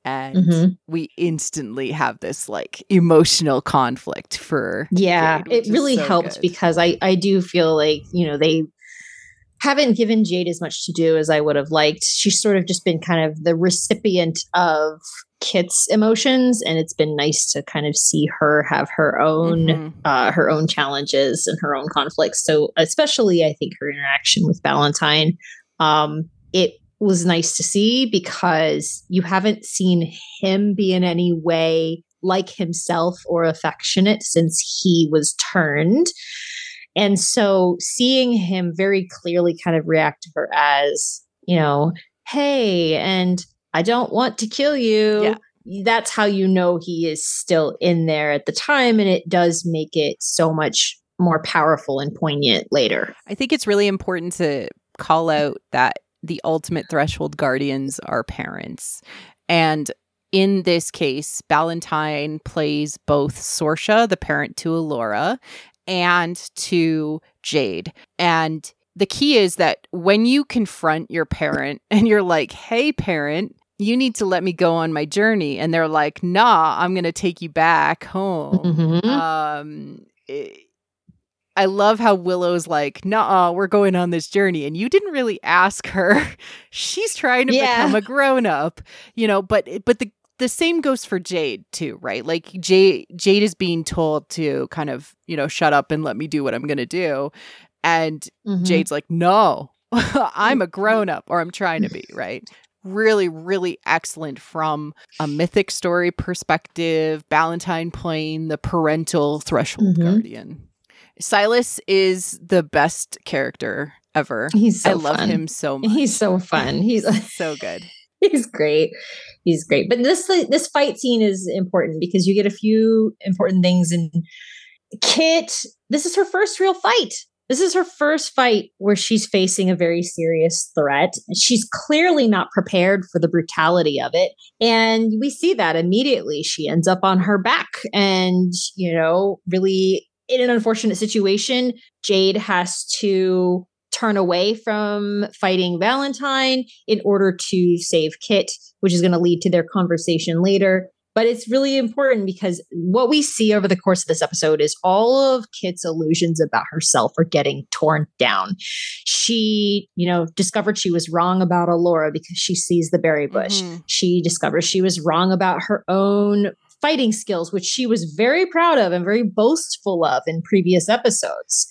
And Mhm. we instantly have this like emotional conflict for Yeah, Jade, it really so helped good. because I I do feel like you know they haven't given Jade as much to do as I would have liked. She's sort of just been kind of the recipient of Kit's emotions, and it's been nice to kind of see her have her own Mhm. uh, her own challenges and her own conflicts. So, especially, I think her interaction with Valentine, um, it was nice to see because you haven't seen him be in any way like himself or affectionate since he was turned. And so, seeing him very clearly kind of react to her as, you know, hey, and I don't want to kill you. Yeah. That's how you know he is still in there at the time. And it does make it so much more powerful and poignant later. I think it's really important to call out that the ultimate threshold guardians are parents. And in this case, Ballantine plays both Sorsha, the parent to Elora, and to Jade. And the key is that when you confront your parent and you're like, hey, parent, you need to let me go on my journey. And they're like, nah, I'm going to take you back home Mhm. um it- I love how Willow's like, nah, we're going on this journey. And you didn't really ask her. She's trying to Yeah. become a grown up, you know, but but the the same goes for Jade too, right? Like Jade Jade is being told to kind of, you know, shut up and let me do what I'm gonna do. And Mhm. Jade's like, no, I'm a grown up, or I'm trying to be, right? Really, really excellent from a mythic story perspective. Ballantine playing the parental threshold Mhm. guardian. Silas is the best character ever. He's so I love fun. him so much. He's so fun. He's so good. he's great. He's great. But this this fight scene is important because you get a few important things. And Kit, this is her first real fight. This is her first fight where she's facing a very serious threat. She's clearly not prepared for the brutality of it. And we see that immediately. She ends up on her back and, you know, really in an unfortunate situation. Jade has to turn away from fighting Valentine in order to save Kit, which is going to lead to their conversation later. But it's really important because what we see over the course of this episode is all of Kit's illusions about herself are getting torn down. She, you know, discovered she was wrong about Elora because she sees the berry bush. Mhm. She discovers she was wrong about her own fighting skills, which she was very proud of and very boastful of in previous episodes.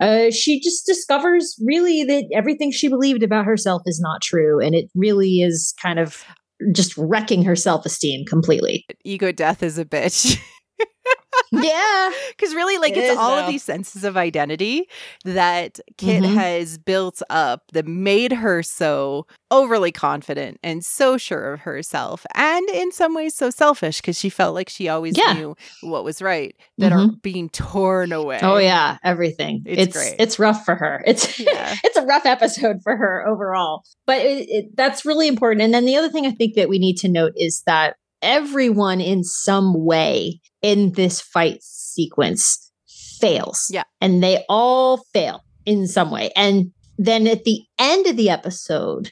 Uh, she just discovers really that everything she believed about herself is not true. And it really is kind of just wrecking her self esteem completely. Ego death is a bitch. yeah. Because really, like, It it's all of these senses of identity that Kit Mhm. has built up that made her so overly confident and so sure of herself, and in some ways so selfish because she felt like she always Yeah. knew what was right, that are being torn away. Oh yeah, everything. It's It's it's rough for her. It's Yeah. it's a rough episode for her overall. But it, it, that's really important. And then the other thing I think that we need to note is that everyone in some way in this fight sequence fails. Yeah. And they all fail in some way. And then at the end of the episode,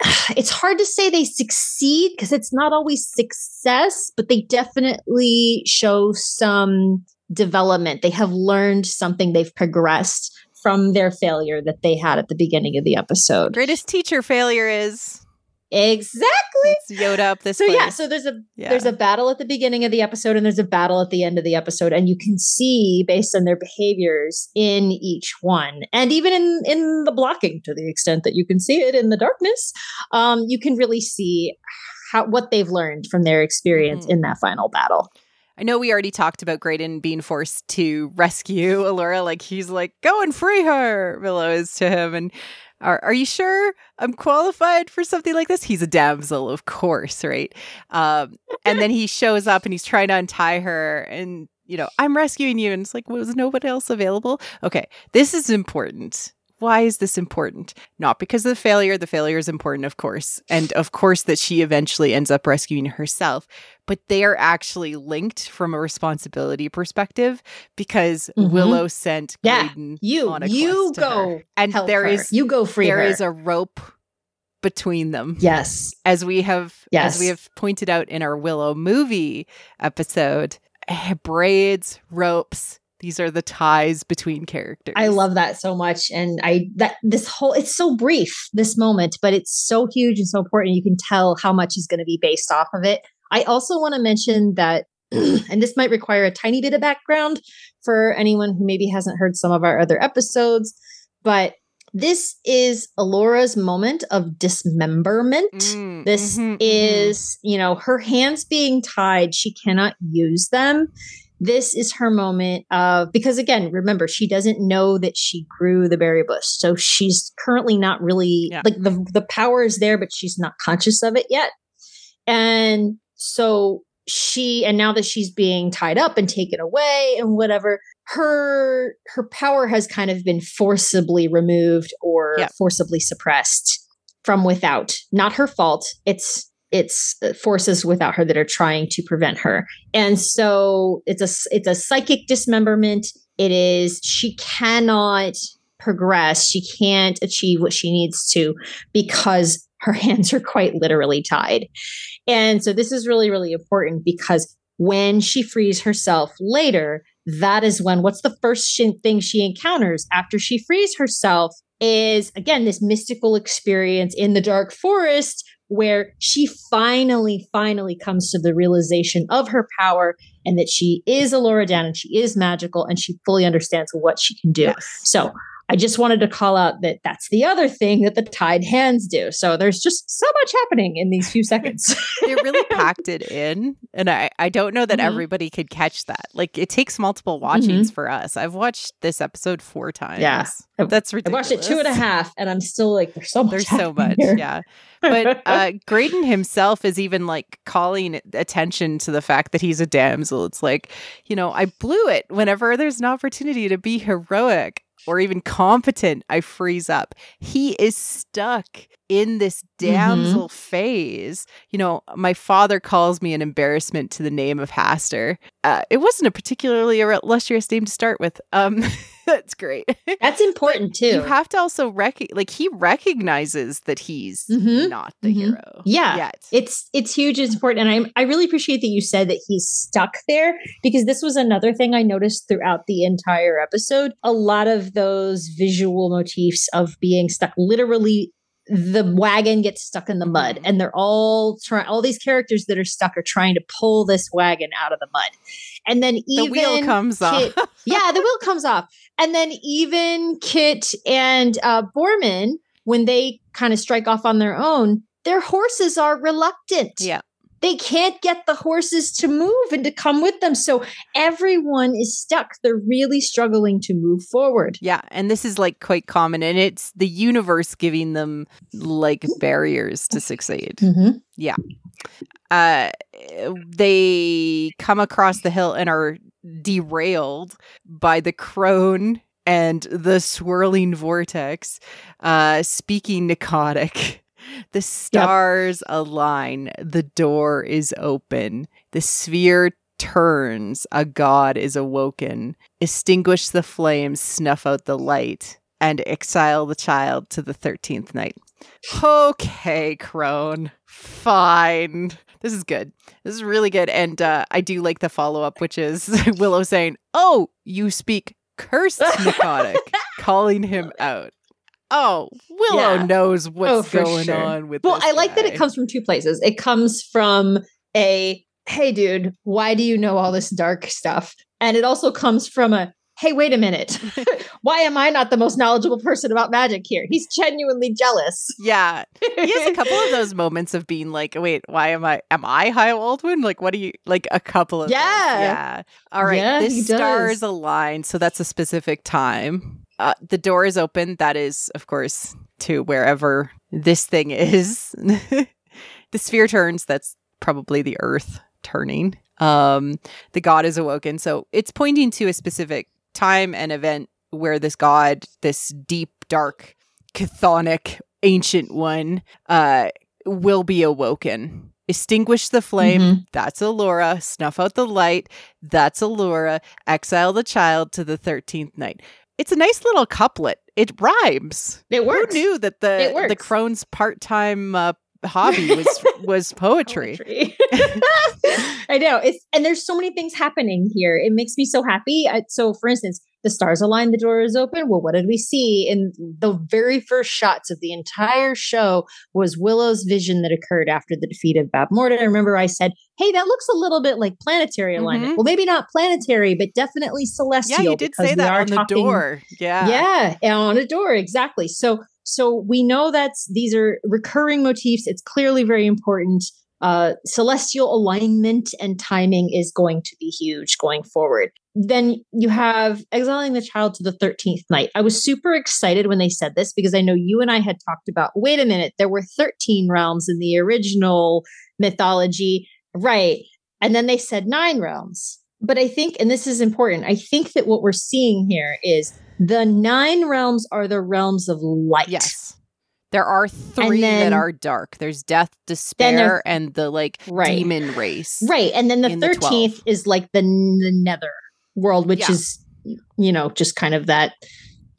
it's hard to say they succeed because it's not always success, but they definitely show some development. They have learned something, they've progressed from their failure that they had at the beginning of the episode. Greatest teacher failure is Exactly. It's Yoda up this So place. yeah, so there's a Yeah. there's a battle at the beginning of the episode and there's a battle at the end of the episode and you can see based on their behaviors in each one and even in in the blocking to the extent that you can see it in the darkness um you can really see how what they've learned from their experience Mhm. in that final battle. I know we already talked about Graydon being forced to rescue Elora. Like he's like, go and free her, Willow is to him. And are, are you sure I'm qualified for something like this? He's a damsel, of course, right? Um, and then he shows up and he's trying to untie her and you know, I'm rescuing you. And it's like, was nobody else available? Okay, this is important. Why is this important? Not because of the failure. The failure is important, of course. And of course, that she eventually ends up rescuing herself. But they are actually linked from a responsibility perspective because Mhm. Willow sent Yeah, Graydon You on a you quest her. go And help there her. is you go free there her. is a rope between them yes. as we have as we have pointed out in our Willow movie episode, braids, ropes, these are the ties between characters. I love that so much. And I that this whole it's so brief, this moment, but it's so huge and so important. You can tell how much is going to be based off of it. I also want to mention that and this might require a tiny bit of background for anyone who maybe hasn't heard some of our other episodes, but this is Elora's moment of dismemberment. Mm, This mhm, mhm. is, you know, her hands being tied, she cannot use them. This is her moment of, because again, remember, she doesn't know that she grew the berry bush. So she's currently not really, Yeah. like, the, the power is there, but she's not conscious of it yet. And so she, and now that she's being tied up and taken away and whatever, her her power has kind of been forcibly removed or Yep. forcibly suppressed from without not her fault it's it's uh, forces without her that are trying to prevent her. And so it's a it's a psychic dismemberment. It is she cannot progress. She can't achieve what she needs to because her hands are quite literally tied. And so this is really really important because when she frees herself later that is when what's the first sh- thing she encounters after she frees herself is again this mystical experience in the dark forest where she finally finally comes to the realization of her power and that she is Elora Dan and she is magical and she fully understands what she can do. Yes. So I just wanted to call out that that's the other thing that the tied hands do. So there's just so much happening in these few seconds. they really packed it in and i i don't know that Mhm. everybody could catch that like it takes multiple watchings for us i've watched this episode four times Yeah. that's ridiculous. I watched it two and a half and I'm still like, there's so much. there's so much here. yeah but uh graydon himself is even like calling attention to the fact that he's a damsel it's like you know i blew it whenever there's an opportunity to be heroic or even competent i freeze up. He is stuck in this Mm-hmm. damsel phase. You know my father calls me an embarrassment to the name of Hastur. Uh, it wasn't a particularly illustrious name to start with. Um that's great That's important too. you have to also rec like he recognizes that he's Mhm. not the Mhm. hero. Yeah. Yet. it's it's huge it's important and I, I really appreciate that you said that he's stuck there because this was another thing i noticed throughout the entire episode a lot of those visual motifs of being stuck literally the wagon gets stuck in the mud Mhm. and they're all trying all these characters that are stuck are trying to pull this wagon out of the mud and then even the wheel comes Kit- off. yeah, the wheel comes off. And then even Kit and uh, Boorman, when they kind of strike off on their own, their horses are reluctant. yeah. They can't get the horses to move and to come with them. So everyone is stuck. They're really struggling to move forward. Yeah. And this is like quite common. And it's the universe giving them like barriers to succeed. Mm-hmm. Uh they come across the hill and are derailed by the crone and the swirling vortex, uh, speaking Nicotic. The stars align. The door is open. The sphere turns. A god is awoken. Extinguish the flames, snuff out the light, and exile the child to the 13th night. Okay, Crone. Fine. This is good. This is really good. And uh, I do like the follow up, which is Willow saying, Oh, you speak cursed Nicotic. calling him out. Oh, Willow Yeah. knows what's Oh, going sure. on with Well, I like that it comes from two places. It comes from a, hey, dude, why do you know all this dark stuff? And it also comes from a, hey, wait a minute. why am I not the most knowledgeable person about magic here? He's genuinely jealous. Yeah. He has a couple of those moments of being like, wait, why am I am I High Aldwin? Like what do you like a couple of those. Yeah. Yeah. All right. Yeah, this star does. is aligned, so that's a specific time. Uh, the door is open. That is, of course, to wherever this thing is. the sphere turns. That's probably the Earth turning. Um, the god is awoken, so it's pointing to a specific time and event where this god, this deep, dark, chthonic, ancient one, uh, will be awoken. Extinguish the flame. Mhm. That's Elora. Snuff out the light. That's Elora. Exile the child to the thirteenth night. It's a nice little couplet. It rhymes. It works. Who knew that the the crone's part time uh, hobby was was poetry? Poetry. I know. It's and there's so many things happening here. It makes me so happy. I, so, for instance, the stars align, the door is open. Well, what did we see in the very first shots of the entire show? Was Willow's vision that occurred after the defeat of Bavmorda? I remember I said, "Hey, that looks a little bit like planetary alignment." Mhm. Well, maybe not planetary, but definitely celestial. Yeah, you did say that on the talking- door. Yeah. yeah, on a door, exactly. So so we know that's these are recurring motifs. It's clearly very important. Uh, celestial alignment and timing is going to be huge going forward. Then you have exiling the child to the 13th night. I was super excited when they said this because I know you and I had talked about wait a minute, there were 13 realms in the original mythology. Right. And then they said nine realms. But I think, and this is important, I think that what we're seeing here is the nine realms are the realms of light. Yes. There are three then- that are dark. There's death, despair, and the like Right. demon race. Right. And then the in the 13th is like the, the nether world, which Yeah. is, you know, just kind of that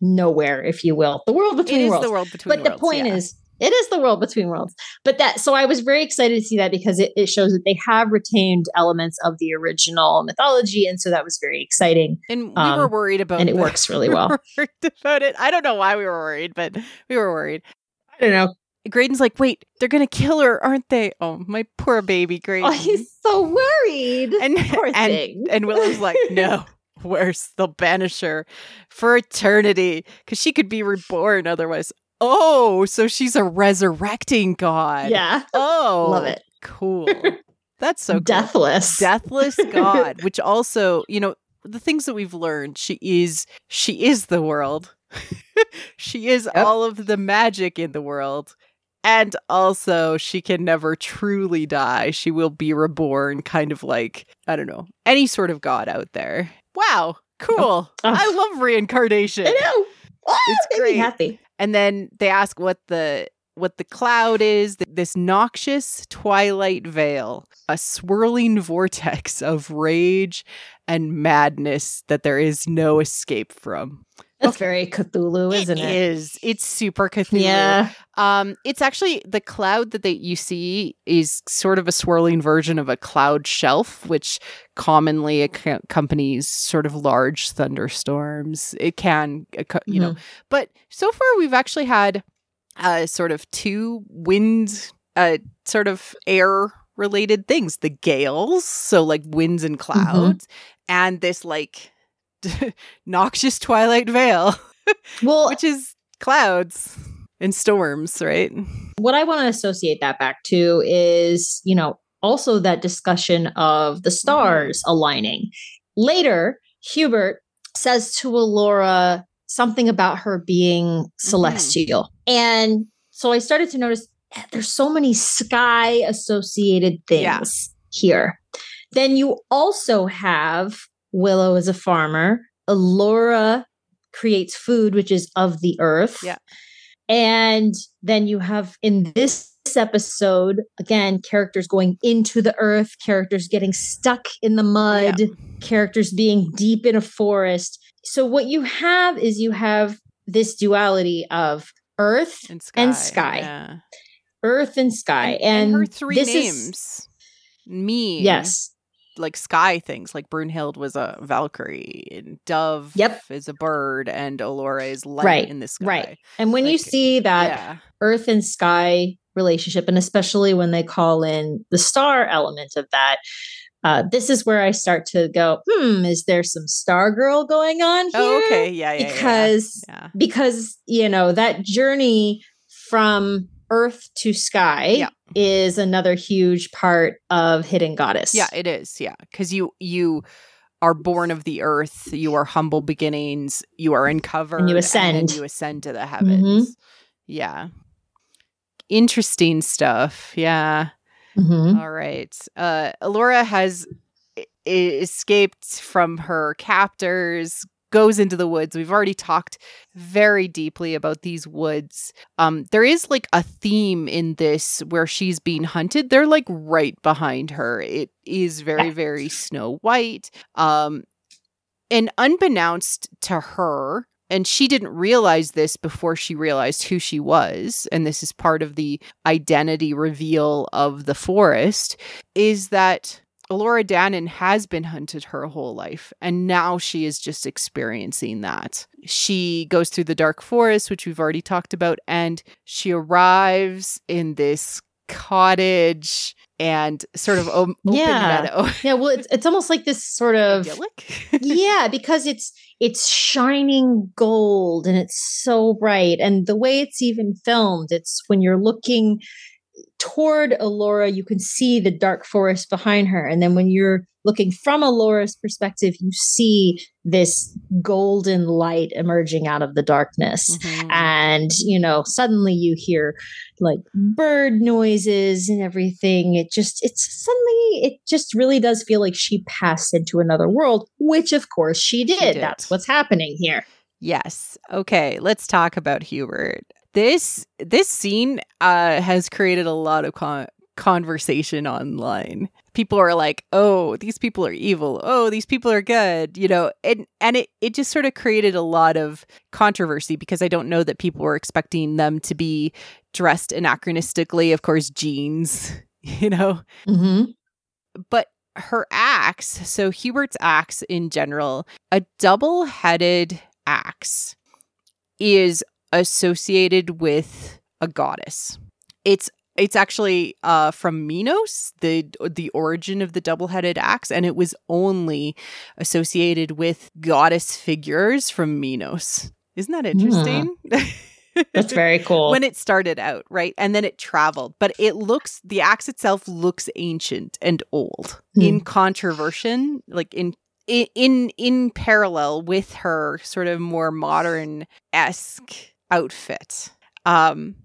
nowhere, if you will. The world between is worlds. the world between but the point yeah. is, it is the world between worlds. But that, so I was very excited to see that because it, it shows that they have retained elements of the original mythology. And so that was very exciting. and we um, were worried about and it the- works really we well. about it. I don't know why we were worried, but we were worried. I don't know. Graydon's like, wait, they're gonna kill her, aren't they? Oh, my poor baby Graydon. Oh, he's so worried. and Poor and, thing. and Willow's like, no, worse, they'll banish her for eternity because she could be reborn otherwise. Oh, so she's a resurrecting god. yeah. Oh, Love it. Cool. That's so cool. Deathless. deathless god which also you know the things that we've learned she is she is the world she is Yep. all of the magic in the world and also she can never truly die she will be reborn kind of like i don't know any sort of god out there wow cool Oh. i love reincarnation I know. Ah, It's great. happy. and then they ask what the what the cloud is this noxious twilight veil a swirling vortex of rage and madness that there is no escape from That's very Cthulhu, isn't it? it is. It's super cthulhu. Yeah. um it's actually the cloud that they you see is sort of a swirling version of a cloud shelf which commonly ac- accompanies sort of large thunderstorms. It can you know. Mhm. but so far, we've actually had uh, sort of two wind, uh, sort of air related things. The gales, so like winds and clouds, and this like noxious twilight veil, Well, which is clouds and storms, right? what I want to associate that back to is, you know, also that discussion of the stars aligning. Later, Hubert says to Elora something about her being celestial. And so I started to notice eh, there's so many sky associated things Yeah. here. Then you also have Willow is a farmer, Elora creates food, which is of the earth. Yeah. And then you have in this episode, again, characters going into the earth, characters getting stuck in the mud, characters being deep in a forest. So what you have is you have this duality of earth, And sky. And sky. yeah. earth and sky. And, and her three this is- names. Me. yes. Like sky things. Like Brunhild was a Valkyrie, and Dove Yep. is a bird, and Elora is light Right, in the sky. right. And when you see that yeah, earth and sky relationship, and especially when they call in the star element of that, uh, this is where I start to go, hmm, is there some Stargirl going on here? Oh, okay. Yeah, yeah, yeah, Because yeah. because you know that journey from earth to sky Yeah. Is another huge part of hidden goddess Yeah, it is. Yeah, because you you are born of the earth. You are humble beginnings. You are uncovered, And you ascend. you ascend to the heavens. Yeah, interesting stuff. Yeah. Mhm. All right. Uh, Elora has escaped from her captors, goes into the woods. We've already talked very deeply about these woods. Um, there is like a theme in this where she's being hunted. They're like right behind her. It is very, very snow white. Um, and unbeknownst to her, and she didn't realize this before she realized who she was, and this is part of the identity reveal of the forest, is that Elora Danan has been hunted her whole life, and now she is just experiencing that. She goes through the dark forest, which we've already talked about, and she arrives in this cottage and sort of open Yeah. meadow. yeah well it's, it's almost like this sort of yeah because it's it's shining gold and it's so bright and the way it's even filmed it's when you're looking toward Elora you can see the dark forest behind her and then when you're looking from Elora's perspective you see this golden light emerging out of the darkness Mhm. and you know suddenly you hear like bird noises and everything it just it's suddenly it just really does feel like she passed into another world which of course she did, did. that's what's happening here Yes. Okay, let's talk about Hubert. This this scene uh has created a lot of con- conversation online. People are like, "Oh, these people are evil. Oh, these people are good." You know, and and it it just sort of created a lot of controversy because I don't know that people were expecting them to be dressed anachronistically, of course, jeans, you know mm-hmm. but her axe, so Hubert's axe in general, a double headed axe is associated with a goddess. It's it's actually uh, from Minos, the the origin of the double-headed axe, and it was only associated with goddess figures from Minos. Isn't that interesting? that's very cool when it started out, right? And then it traveled, but it looks the axe itself looks ancient and old Hmm. in controversion, like in in in in parallel with her sort of more modern esque outfit. Um,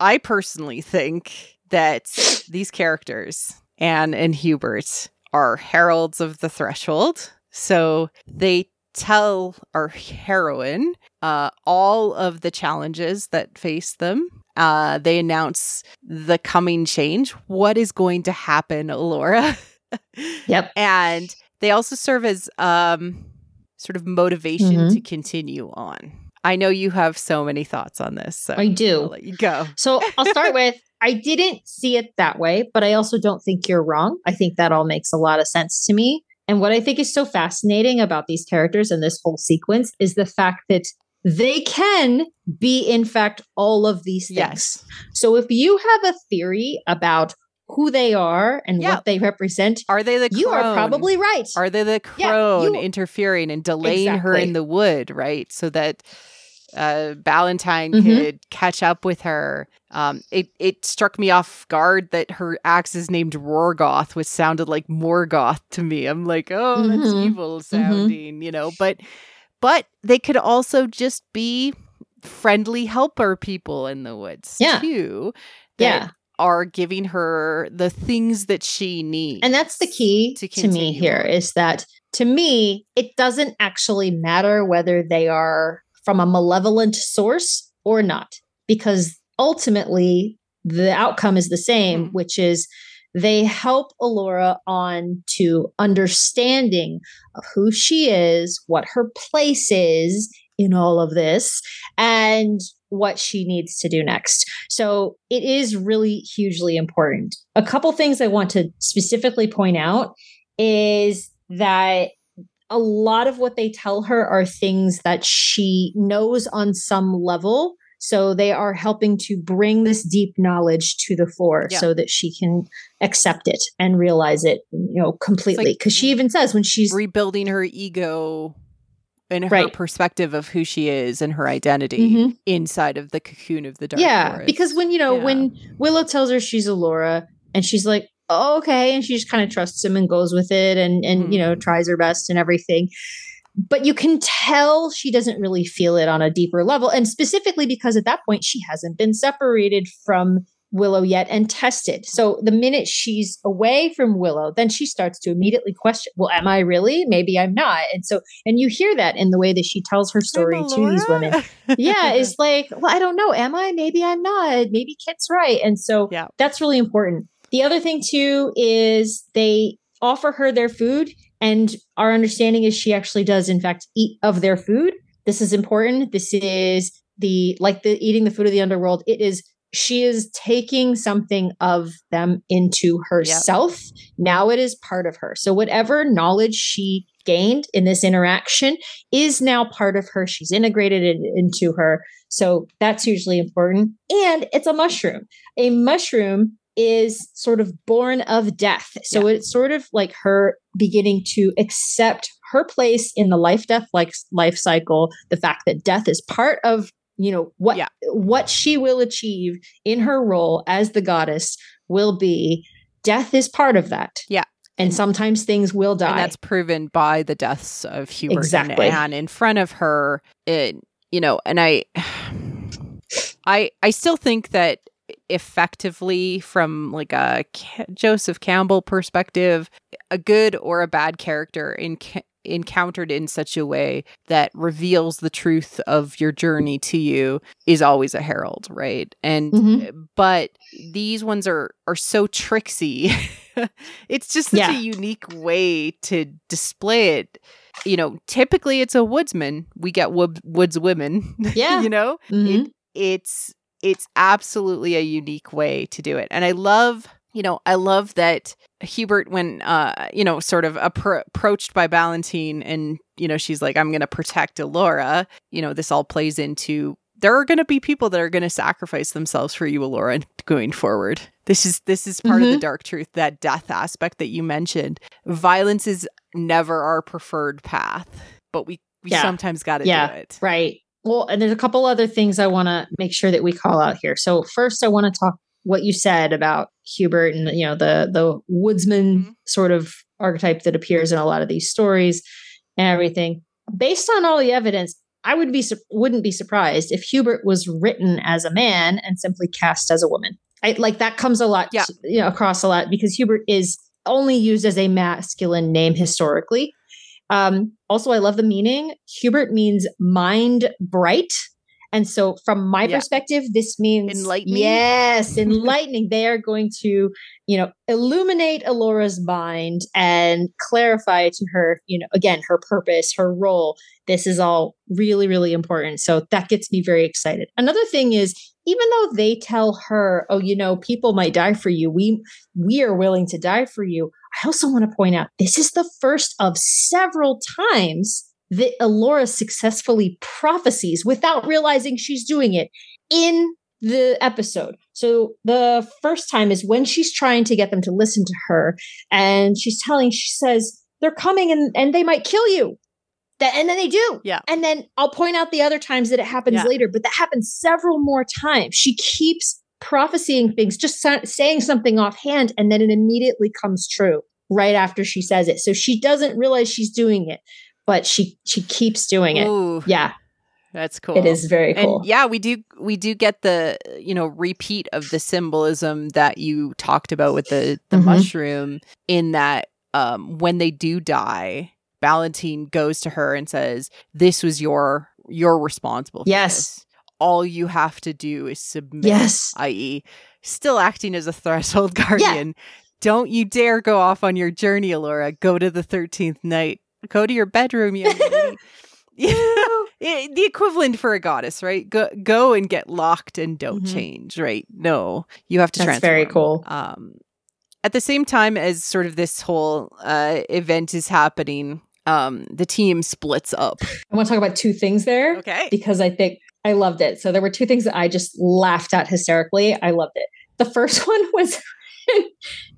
I personally think that these characters, Anne and Hubert, are heralds of the threshold. So they tell our heroine uh, all of the challenges that face them. Uh, they announce the coming change. What is going to happen, Laura? Yep. And they also serve as um, sort of motivation Mhm. to continue on. I know you have so many thoughts on this, so I do. I'll let you go. So I'll start with I didn't see it that way, but I also don't think you're wrong. I think that all makes a lot of sense to me. And what I think is so fascinating about these characters and this whole sequence is the fact that they can be, in fact, all of these things. Yes. So if you have a theory about who they are and Yeah. what they represent, Are they the you are probably right. Are they the Yeah, crone you- interfering and delaying her in the wood, right? So that uh Valentine Mhm. could catch up with her. Um it it struck me off guard that her axe is named Rorgoth, which sounded like Morgoth to me. I'm like, oh, that's Mhm. evil sounding, you know, but but they could also just be friendly helper people in the woods Yeah. too. that yeah. Are giving her the things that she needs. And that's the key to to, me here is that to me, it doesn't actually matter whether they are from a malevolent source or not, because ultimately the outcome is the same, Mhm. which is they help Elora on to understanding of who she is, what her place is in all of this, and what she needs to do next. So it is really hugely important. A couple things I want to specifically point out is that a lot of what they tell her are things that she knows on some level. So they are helping to bring this deep knowledge to the fore Yeah. so that she can accept it and realize it, you know, completely. Because she mm-hmm. even says when she's rebuilding her ego and her Right. perspective of who she is and her identity Mhm. inside of the cocoon of the dark yeah, forest. because when you know Yeah. when Willow tells her she's Elora, and she's like, oh, "Okay," and she just kind of trusts him and goes with it, and and you know Mhm. tries her best and everything. But you can tell she doesn't really feel it on a deeper level, and specifically because at that point she hasn't been separated from Willow yet and tested. So the minute she's away from Willow, then she starts to immediately question, "Well, am I really? Maybe I'm not." And so, and you hear that in the way that she tells her story to these women yeah, it's like, well, I don't know. Am I? Maybe I'm not. Maybe Kit's right. And so Yeah. that's really important. The other thing, too, is they offer her their food. And our understanding is she actually does, in fact, eat of their food. This is important. This is the, like the eating the food of the underworld. It is, she is taking something of them into herself. Now it is part of her. So whatever knowledge she gained in this interaction is now part of her. She's integrated it into her. So that's hugely important. And it's a mushroom. A mushroom is sort of born of death. So it's sort of like her beginning to accept her place in the life death like life cycle, the fact that death is part of you know what Yeah. what she will achieve in her role as the goddess will be death is part of that. Yeah. And sometimes things will die. and that's proven by the deaths of Hubert Exactly. and Anne in front of her. It, you know, and I, I, I still think that effectively, from like a Joseph Campbell perspective, a good or a bad character in encountered in such a way that reveals the truth of your journey to you is always a herald, right? And Mhm. but these ones are are so tricksy. it's just such Yeah. a unique way to display it. You know, typically it's a woodsman. We get wood, woods women. Yeah. you know, Mhm. it, it's it's absolutely a unique way to do it, and I love. You know, I love that Hubert, when uh, you know, sort of appro- approached by Ballantine, and you know, she's like, "I'm going to protect Elora." You know, this all plays into there are going to be people that are going to sacrifice themselves for you, Elora, going forward. This is this is part of the Mhm. dark truth, that death aspect that you mentioned. Violence is never our preferred path, but we we Yeah. sometimes got to Yeah. do it. Right. Well, and there's a couple other things I want to make sure that we call out here. So first, I want to talk what you said about Hubert and you know the the woodsman Mhm. sort of archetype that appears in a lot of these stories and everything. Based on all the evidence, I would be wouldn't be surprised if Hubert was written as a man and simply cast as a woman. I, like that comes a lot, Yeah. you know, across a lot because Hubert is only used as a masculine name historically. Um, also, I love the meaning. Hubert means mind bright. And so, from my Yeah. perspective, this means Enlightening? Yes, enlightening. they are going to, you know, illuminate Elora's mind and clarify to her, you know, again, her purpose, her role. This is all really, really important. So that gets me very excited. Another thing is, even though they tell her, "Oh, you know, people might die for you. We we are willing to die for you." I also want to point out this is the first of several times that Elora successfully prophesies without realizing she's doing it in the episode. So the first time is when she's trying to get them to listen to her and she's telling she says they're coming and and they might kill you. That and then they do. Yeah. And then I'll point out the other times that it happens Yeah. later, but that happens several more times. She keeps prophesying things, just sa- saying something offhand, and then it immediately comes true right after she says it. So she doesn't realize she's doing it, but she she keeps doing it. Ooh, Yeah, that's cool. it is very cool. And yeah, we do we do get the you know repeat of the symbolism that you talked about with the the Mhm. mushroom in that um when they do die, Ballantine goes to her and says, "This was your you're responsible Yes. this. All you have to do is submit." Yes. i.e., still acting as a threshold guardian. Don't you dare go off on your journey, Elora. Go to the 13th night. Go to your bedroom, young lady. Yeah. the equivalent for a goddess, right? Go go and get locked and don't Mhm. change, right? No. You have to That's transform. very cool. Um at the same time as sort of this whole uh, event is happening, um, the team splits up. I want to talk about two things there Okay. because I think I loved it. So there were two things that I just laughed at hysterically. I loved it. The first one was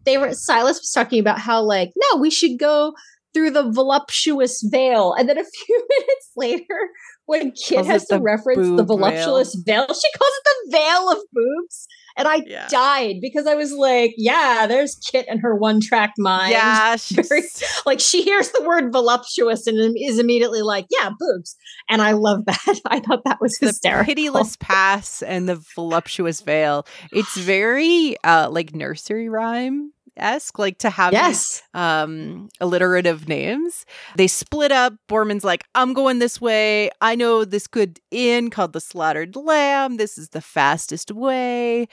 they were Silas was talking about how like no, we should go through the voluptuous veil, and then a few minutes later, when Kit has to the reference the voluptuous veil. she calls it the veil of boobs. And I Yeah. died because I was like, yeah, there's Kit and her one track mind. Yeah, she's Very- Like she hears the word voluptuous and is immediately like, yeah, boobs. And I love that. I thought that was hysterical. the pitiless pass and the voluptuous veil. It's very uh like nursery rhyme esque, like to have these, Yes. um alliterative names. They split up. Boorman's like, I'm going this way. I know this good inn called the Slaughtered Lamb. This is the fastest way.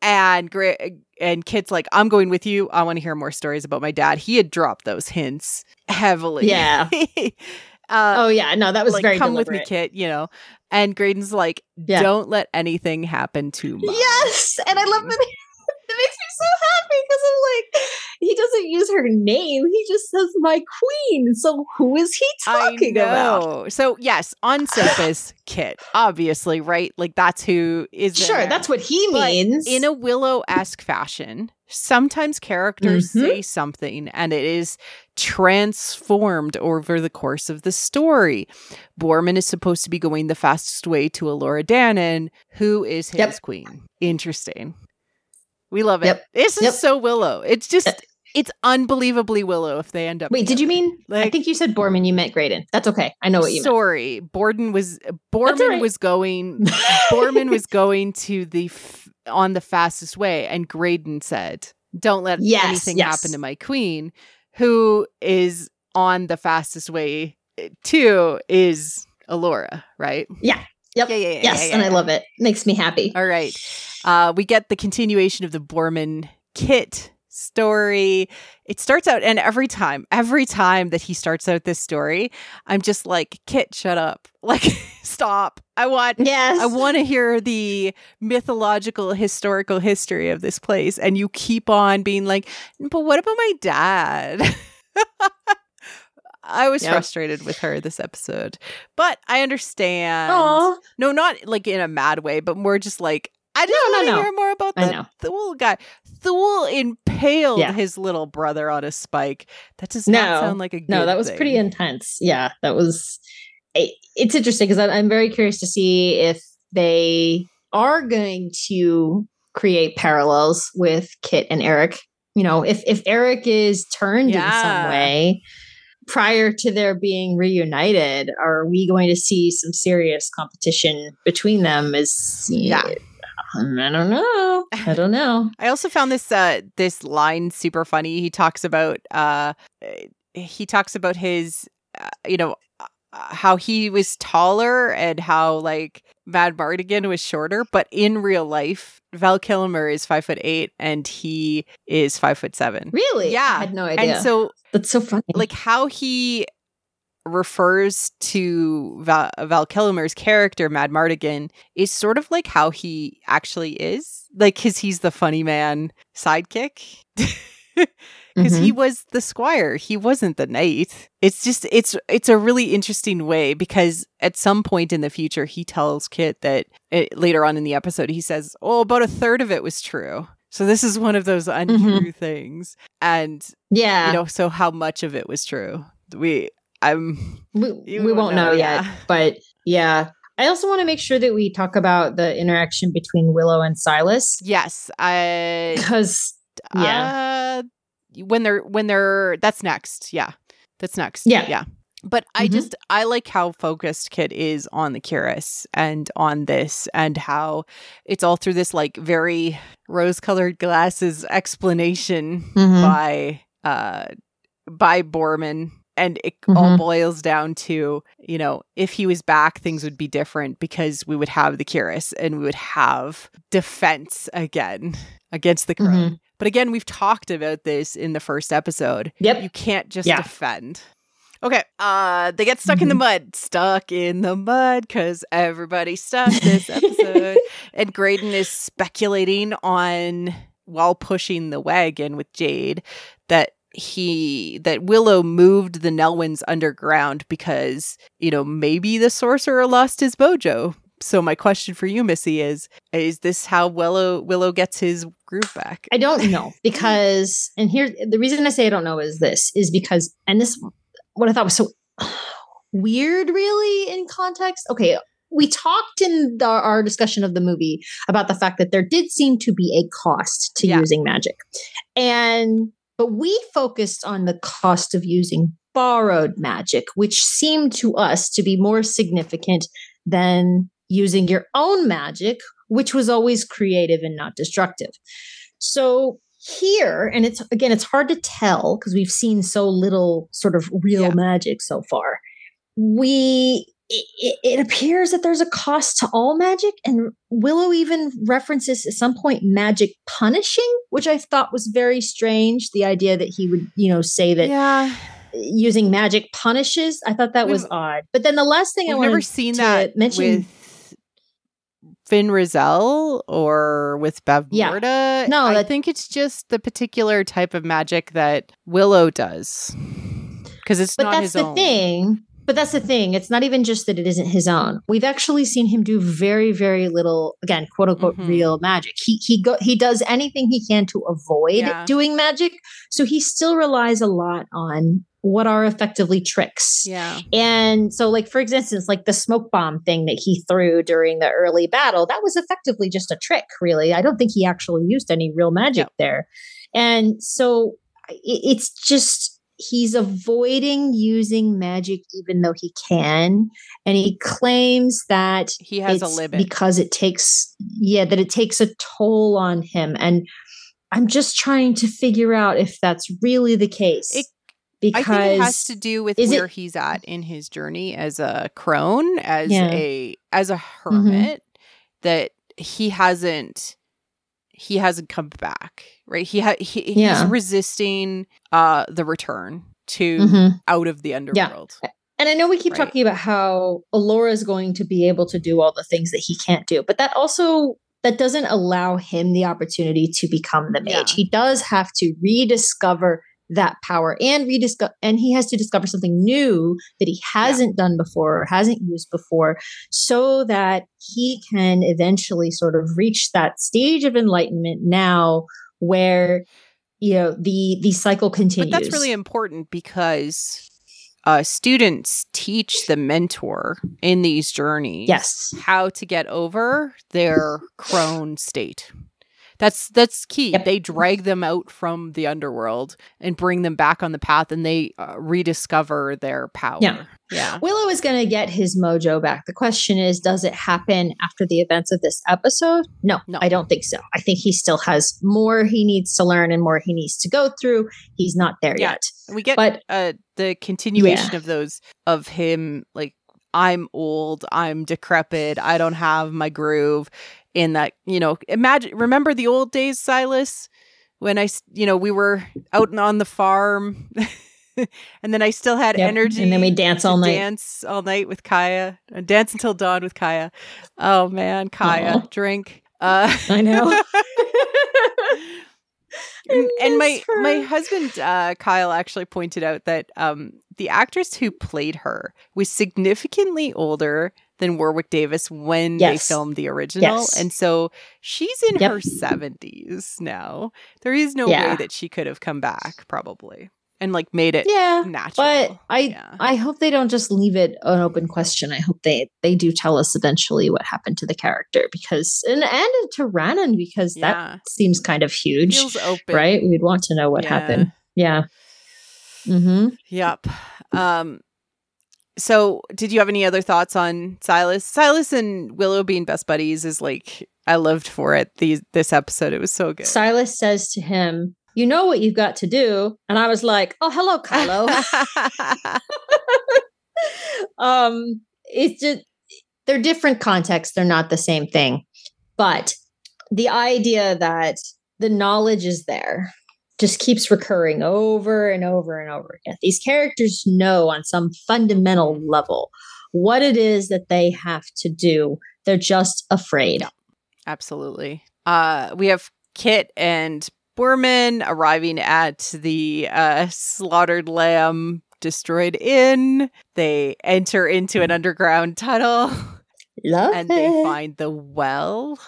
And Gra- and Kit's like, I'm going with you. I want to hear more stories about my dad. He had dropped those hints heavily. Yeah. uh, Oh yeah, no, that was like, very come with me. Kit, you know. And Graydon's like, Yeah. don't let anything happen to Mom. Yes, and I love that. It makes me so happy because I'm like, he doesn't use her name. He just says my queen. So who is he talking about? So yes, on surface, Kit, obviously, right? Like that's who is Sure, that's what he But means. in a Willow-esque fashion. Sometimes characters Mhm. say something and it is transformed over the course of the story. Boorman is supposed to be going the fastest way to Elora Danan, who is his Yep. queen. Interesting. We love it. Yep. This is Yep. so Willow. It's just Uh, it's unbelievably Willow if they end up Wait, did you together. mean? I think you said Boorman. You meant Graydon. That's okay. I know what you mean. Sorry, Borden was Boorman right. was going. Boorman was going to the f- on the fastest way, and Graydon said, "Don't let Yes, anything yes. happen to my queen, who is on the fastest way eh, too is Elora, right? Yeah. Yep. Yeah, yeah, yeah. yes, yeah, and I love it. Makes me happy. All right, uh, we get the continuation of the Boorman Kit story. It starts out, and every time, every time that he starts out this story, I'm just like, Kit, shut up, like, stop. I want Yes. I want to hear the mythological historical history of this place and you keep on being like, "But what about my dad?" I was Yep. frustrated with her this episode. But I understand. Aw. No, not like in a mad way, but more just like I just No, want to no. hear more about the. Thule guy. Thule impaled Yeah. his little brother on a spike. That does not sound like a good No, that was thing. pretty intense. Yeah, that was. it- It's interesting because I'm very curious to see if they are going to create parallels with Kit and Airk. You know, if if Airk is turned in some way prior to their being reunited, are we going to see some serious competition between them? Is Yeah. I don't know. I don't know. I also found this uh this line super funny. He talks about uh he talks about his uh, you know Uh, how he was taller and how like Madmartigan was shorter, but in real life, Val Kilmer is five foot eight and he is five foot seven. Really? Yeah. I had no idea. And so That's so funny. like how he refers to Val, Val Kilmer's character Madmartigan is sort of like how he actually is like cuz he's the funny man sidekick because he mm-hmm. was the squire. He wasn't the knight. It's just it's it's a really interesting way because at some point in the future he tells kit that it, later on in the episode he says oh about a third of it was true. So this is one of those mm-hmm. untrue things. And yeah. you know so how much of it was true? We i'm we, we won't know, know, yet yeah. but yeah. I also want to make sure that we talk about the interaction between willow and silas. Yes i because uh, when they're when they're that's next yeah that's next Yeah. yeah but i Mhm. just i like how focused kit is on the curious and on this and how it's all through this like very rose colored glasses explanation Mhm. by uh by borman and it all Mhm. boils down to you know if he was back things would be different because we would have the curious and we would have defense again against the crone Mhm. But again we've talked about this in the first episode. Yep. You can't just Yeah. defend. Okay uh they get stuck in the mud. Stuck in the mud because everybody's stuck this episode. And graydon is speculating on while pushing the wagon with Jade that he that Willow moved the Nelwyns underground because, you know, maybe the sorcerer lost his mojo. So my question for you, Missy, is is this how Willow Willow gets his groove back? I don't know because and here the reason I say I don't know is this is because and this what I thought was so weird really in context. Okay, we talked in the, our discussion of the movie about the fact that there did seem to be a cost to yeah. using magic. And but we focused on the cost of using borrowed magic, which seemed to us to be more significant than using your own magic, which was always creative and not destructive. So here, and it's again, it's hard to tell because we've seen so little sort of real yeah. magic so far. We it, it, appears that there's a cost to all magic, and Willow even references at some point magic punishing, which I thought was very strange. The idea that he would, you know, say that yeah. using magic punishes. I thought that we've, was odd. But then the last thing I wanted never seen that mention. With- Fin Raziel or with Bev Yeah. No, I that, think it's just the particular type of magic that Willow does. Because it's but not that's his the own. thing but that's the thing. It's not even just that it isn't his own. We've actually seen him do very, very little, again, quote unquote, mm-hmm. real magic. He he go he does anything he can to avoid yeah. doing magic. So he still relies a lot on what are effectively tricks. Yeah. And so, like, for instance, like the smoke bomb thing that he threw during the early battle, that was effectively just a trick, really. I don't think he actually used any real magic there. And so it, it's just he's avoiding using magic even though he can and he claims that he has a limit because it takes yeah that it takes a toll on him and i'm just trying to figure out if that's really the case it, because I think it has to do with where it, he's at in his journey as a crone as yeah. a as a mm-hmm. hermit mm-hmm. that he hasn't he hasn't come back right he, ha- he yeah. he's resisting uh the return to mm-hmm. out of the underworld yeah. and i know we keep right. talking about how Elora is going to be able to do all the things that he can't do but that also that doesn't allow him the opportunity to become the mage yeah. he does have to rediscover that power and rediscover and he has to discover something new that he hasn't yeah. done before or hasn't used before so that he can eventually sort of reach that stage of enlightenment now where you know the the cycle continues but that's really important because uh, students teach the mentor in these journeys yes. how to get over their crone state that's that's key. Yep. They drag them out from the underworld and bring them back on the path, and they uh, rediscover their power. Yeah. Yeah. Willow is going to get his mojo back. The question is, does it happen after the events of this episode? No, no, I don't think so. I think he still has more he needs to learn and more he needs to go through. He's not there yeah. yet. We get but, uh, the continuation yeah. of those of him like I'm old, I'm decrepit, I don't have my groove in that, you know, imagine remember the old days Silas when I, you know, we were out on the farm and then I still had yep. energy. And then we dance all night. Dance all night with Kaiya. and Dance until dawn with Kaiya. Oh man, Kaiya, Aww. drink. Uh, I know. and, and my her. my husband uh, Kyle actually pointed out that um, the actress who played her was significantly older than Warwick Davis when yes. they filmed the original. Yes. And so she's in yep. her 70s now. There is no yeah. way that she could have come back, probably. And like made it yeah, natural. But I yeah. I hope they don't just leave it an open question. I hope they they do tell us eventually what happened to the character because and and to Rhiannon because yeah. that seems kind of huge. Right? We'd want to know what happened. Yeah. Mm-hmm. Yep. Um so did you have any other thoughts on Silas? Silas and Willow being best buddies is like I lived for it. These this episode it was so good. Silas says to him, "You know what you've got to do," and I was like, "Oh, hello, Kylo." um, it's just they're different contexts. They're not the same thing, but the idea that the knowledge is there just keeps recurring over and over and over again. These characters know on some fundamental level what it is that they have to do. They're just afraid. Yeah, absolutely. Uh, we have Kit and Boorman arriving at the uh, slaughtered lamb destroyed inn. They enter into an underground tunnel. Love and it. they find the well.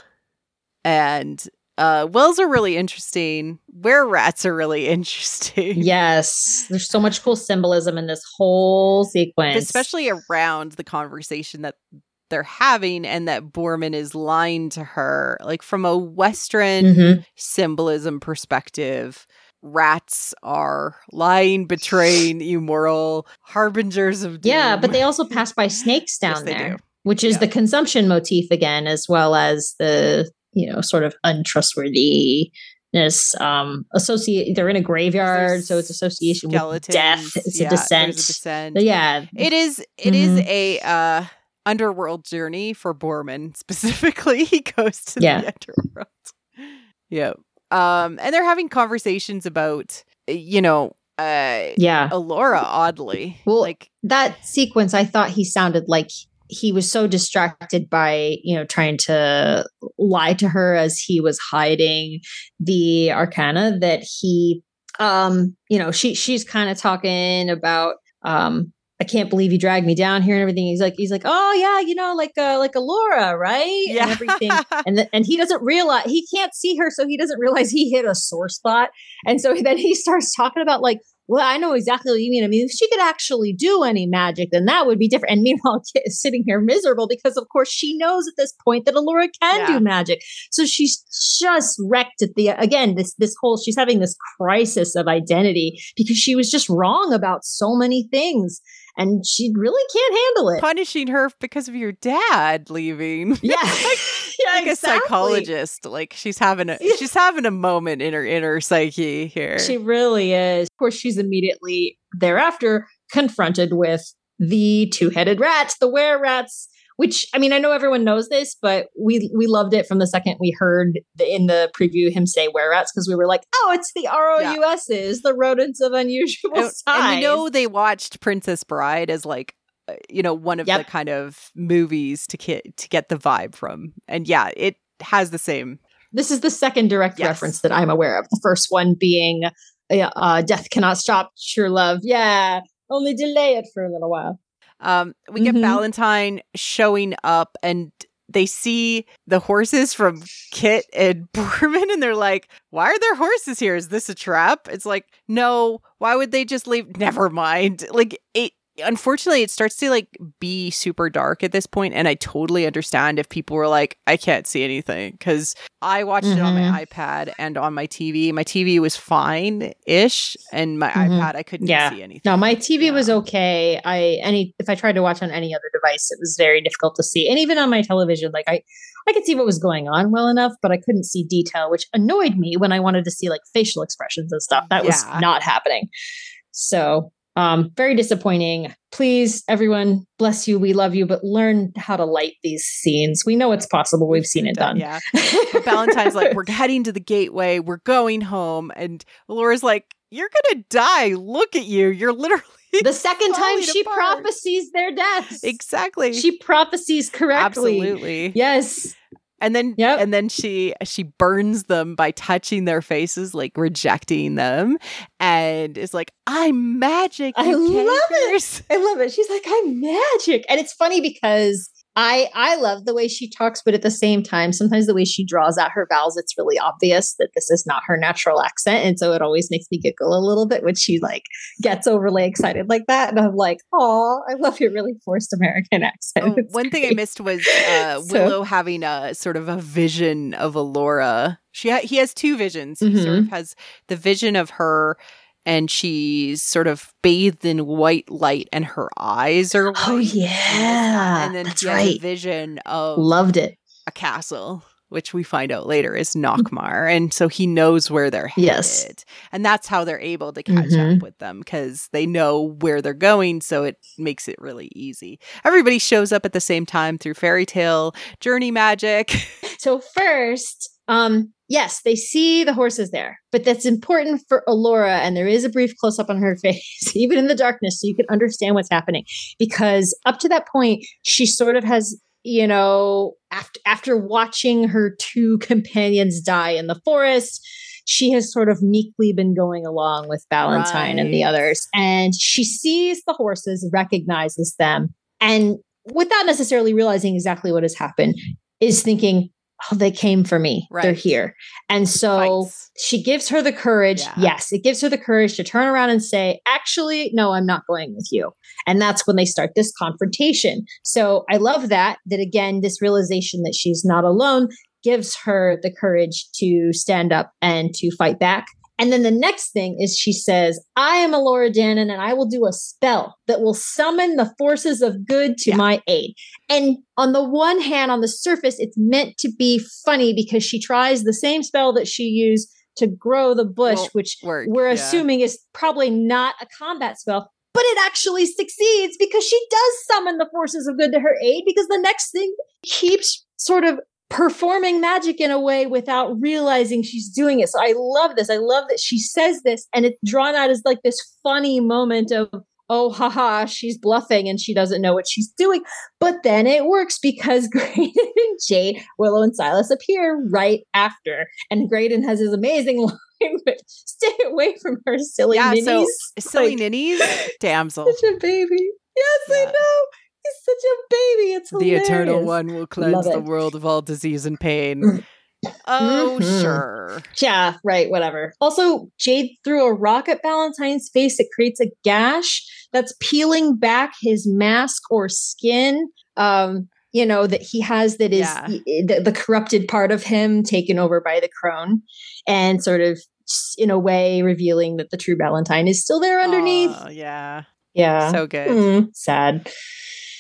And uh, wells are really interesting. Where rats are really interesting. Yes, there's so much cool symbolism in this whole sequence, especially around the conversation that they're having and that Boorman is lying to her. Like from a Western Mhm. symbolism perspective, rats are lying, betraying, immoral, harbingers of doom. Yeah, but they also pass by snakes down Yes, there, do. which is Yeah. the consumption motif again, as well as the you know sort of untrustworthiness. Um, associate. They're in a graveyard, so it's association with death. It's Yeah, a there's descent. descent. But yeah, It is It is Mhm. a uh underworld journey for Boorman specifically. He goes to Yeah. the underworld. yeah. Um and they're having conversations about you know uh yeah. Elora oddly. Well, like that sequence i thought he sounded like he was so distracted by you know trying to lie to her as he was hiding the arcana that he um you know she she's kind of talking about um I can't believe you dragged me down here and everything. He's like, he's like, oh yeah, you know, like uh, like Elora, right? Yeah. And everything. and th- and he doesn't realize he can't see her, so he doesn't realize he hit a sore spot. And so then he starts talking about like, well, I know exactly what you mean. I mean, if she could actually do any magic, then that would be different. And meanwhile, Kit is sitting here miserable because, of course, she knows at this point that Elora can Yeah. do magic. So she's just wrecked at the again this this whole she's having this crisis of identity because she was just wrong about so many things, and she really can't handle it. punishing her because of your dad leaving. Yeah, like, yeah, like a exactly. psychologist. Like she's having a she's having a moment in her inner psyche here. She really is. Of course, she's immediately thereafter confronted with the two-headed rats, the were rats. Which I mean, I know everyone knows this, but we we loved it from the second we heard the, in the preview him say were rats because we were like, oh, it's the ROUSs, the rodents of unusual and, size. and we know they watched Princess Bride as like uh, you know one of Yep. the kind of movies to get to get the vibe from. And yeah, it has the same. this is the second direct Yes. reference that I'm aware of. The first one being uh, uh, "Death cannot stop true love." Yeah, only delay it for a little while. Um we get Mhm. Ballantine showing up and they see the horses from Kit and Boorman and they're like, why are there horses here? Is this a trap? It's like, no, why would they just leave? Never mind. Like it unfortunately it starts to like be super dark at this point and I totally understand if people were like, I can't see anything because I watched it on my iPad and on my TV. My TV was fine ish and my Mhm. iPad I couldn't Yeah. see anything. No, my TV Yeah. was okay. I any if I tried to watch on any other device, it was very difficult to see. And even on my television, like I I could see what was going on well enough, but I couldn't see detail, which annoyed me when I wanted to see like facial expressions and stuff. That was not happening. So um very disappointing. Please, everyone, bless you. We love you, but learn how to light these scenes. We know it's possible. We've seen it done. Yeah. But Ballantine's like, we're heading to the gateway. We're going home. And Laura's like, you're going to die. Look at you. You're literally. the second time she apart. prophesies their deaths. Exactly. She prophesies correctly. Absolutely. Yes. And then Yep. and then she she burns them by touching their faces, like rejecting them, and is like, I'm magic. I love it. I love it. She's like, I'm magic. And it's funny because I I love the way she talks, but at the same time, sometimes the way she draws out her vowels, it's really obvious that this is not her natural accent. And so it always makes me giggle a little bit when she like gets overly excited like that. And I'm like, oh, I love your really forced American accent. Oh, one thing I missed was uh, So- Willow having a sort of a vision of Elora. She ha- he has two visions. He sort Mhm. of has the vision of her, and she's sort of bathed in white light, and her eyes are oh, white. Oh yeah. and then that's right. vision of Loved it. a castle. Which we find out later is Nockmaar. And so he knows where they're headed. Yes. And that's how they're able to catch Mhm. up with them because they know where they're going. So it makes it really easy. Everybody shows up at the same time through fairy tale journey magic. So first, um, yes, they see the horses there, but that's important for Elora, and there is a brief close up on her face, even in the darkness, so you can understand what's happening. Because up to that point, she sort of has you know, after after watching her two companions die in the forest, she has sort of meekly been going along with Ballantine right. and the others. And she sees the horses, recognizes them, and without necessarily realizing exactly what has happened, is thinking, oh, they came for me. Right. They're here. And so Fights. she gives her the courage. Yeah. Yes, it gives her the courage to turn around and say, actually, no, I'm not going with you. And that's when they start this confrontation. So I love that, that again, this realization that she's not alone gives her the courage to stand up and to fight back. And then the next thing is she says, I am Elora Danan and I will do a spell that will summon the forces of good to yeah. my aid. And on the one hand, on the surface, it's meant to be funny because she tries the same spell that she used to grow the bush, which work, we're yeah. assuming is probably not a combat spell. But it actually succeeds because she does summon the forces of good to her aid because the next thing keeps sort of performing magic in a way without realizing she's doing it. So I love this. I love that she says this and it's drawn out as like this funny moment of, oh, haha, she's bluffing and she doesn't know what she's doing. But then it works because Graydon and Jade, Willow and Silas appear right after. And Graydon has his amazing line with, stay away from her silly yeah, ninnies. So, silly like, ninnies, damsel. Such a baby. Yes, yeah. I know. He's such a baby. It's hilarious. The eternal one will cleanse the world of all disease and pain. Mm. oh, mm-hmm. sure. Yeah, right, whatever. Also, Jade threw a rock at Ballantine's face. It creates a gash that's peeling back his mask or skin. Um, you know, that he has that is yeah. the, the corrupted part of him taken over by the crone and sort of in a way revealing that the true Ballantine is still there underneath. Oh, yeah. Yeah. So good. Mm, sad.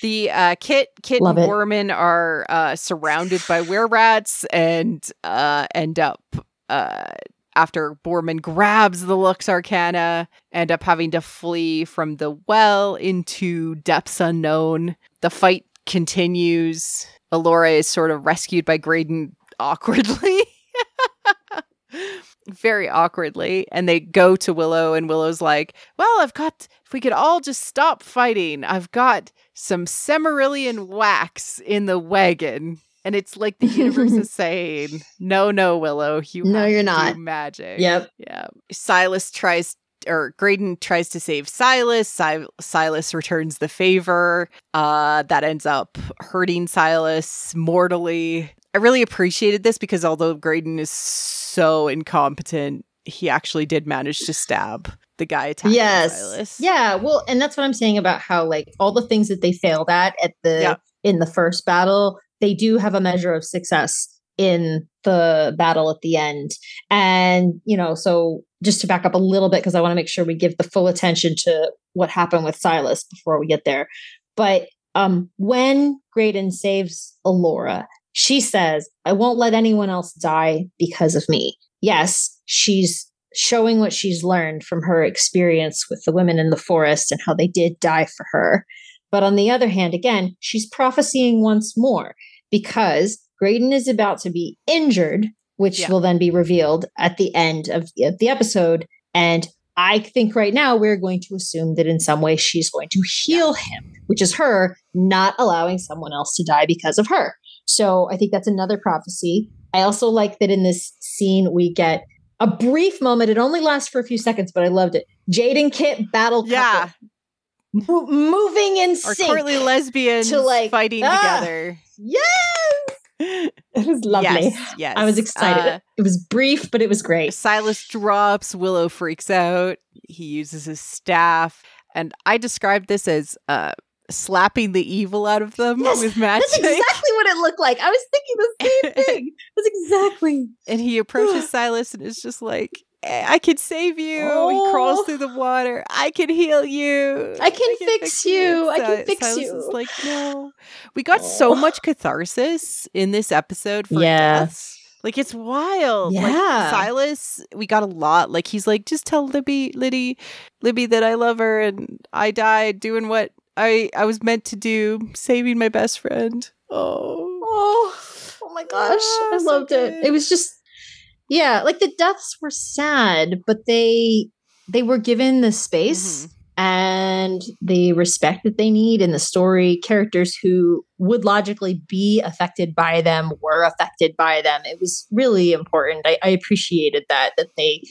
The uh, Kit, Kit, Love and Boorman are uh, surrounded by were rats and uh, end up uh, after Boorman grabs the Lux Arcana, end up having to flee from the well into depths unknown. The fight continues. Elora is sort of rescued by Graydon awkwardly. very awkwardly and they go to Willow and Willow's like, "Well, I've got if we could all just stop fighting. I've got some Cimmerillion wax in the wagon." And it's like the universe is saying, "No, no, Willow, you no, you're not magic." Yep. Yeah. Silas tries or Graydon tries to save Silas. Si- Silas returns the favor. Uh, that ends up hurting Silas mortally. I really appreciated this because although Graydon is so incompetent, he actually did manage to stab the guy attacking yes. Silas. Yeah, well, and that's what I'm saying about how like all the things that they failed at at the yeah. in the first battle, they do have a measure of success in the battle at the end. And, you know, so just to back up a little bit because I want to make sure we give the full attention to what happened with Silas before we get there. But um when Graydon saves Elora, she says, I won't let anyone else die because of me. Yes, she's showing what she's learned from her experience with the women in the forest and how they did die for her. But on the other hand, again, she's prophesying once more because Graydon is about to be injured, which yeah. will then be revealed at the end of the episode. And I think right now we're going to assume that in some way she's going to heal him, which is her not allowing someone else to die because of her. So I think that's another prophecy. I also like that in this scene we get a brief moment. It only lasts for a few seconds, but I loved it. Jade and Kit battle yeah. Mo- moving in or sync. courtly lesbians to like fighting ah, together. Yes. It was lovely. Yes, yes. I was excited. Uh, it was brief, but it was great. Silas drops, Willow freaks out. He uses his staff. And I described this as uh, slapping the evil out of them yes, with magic. That's exactly what it looked like. I was thinking the same thing. That's exactly. And he approaches Silas and is just like, I can save you. Oh. He crawls oh. through the water. I can heal you. I can, I can fix, fix, you. I can fix Silas you. Is like, no. We got oh. so much catharsis in this episode for yeah. deaths. Like it's wild. Yeah. Like Silas, we got a lot. Like he's like, just tell Libby, Liddy, Libby that I love her and I died doing what I I was meant to do saving my best friend. Oh. Oh. Oh my gosh. Oh, I loved so it. It was just yeah, like the deaths were sad, but they they were given the space mm-hmm. and the respect that they need in the story. Characters who would logically be affected by them were affected by them. It was really important. I, I appreciated that that they,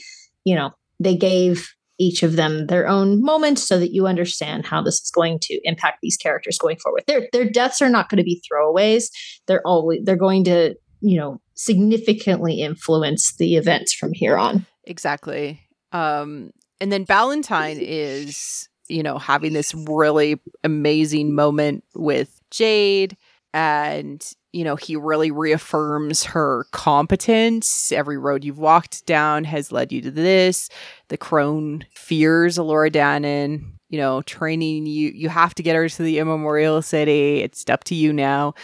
you know, they gave each of them their own moment so that you understand how this is going to impact these characters going forward. Their their deaths are not going to be throwaways. They're always they're going to, you know, significantly influence the events from here on. Exactly. Um and then Ballantine is, you know, having this really amazing moment with Jade and you know, he really reaffirms her competence. Every road you've walked down has led you to this. The crone fears Elora Danan, you know, training you. You have to get her to the immemorial city. It's up to you now.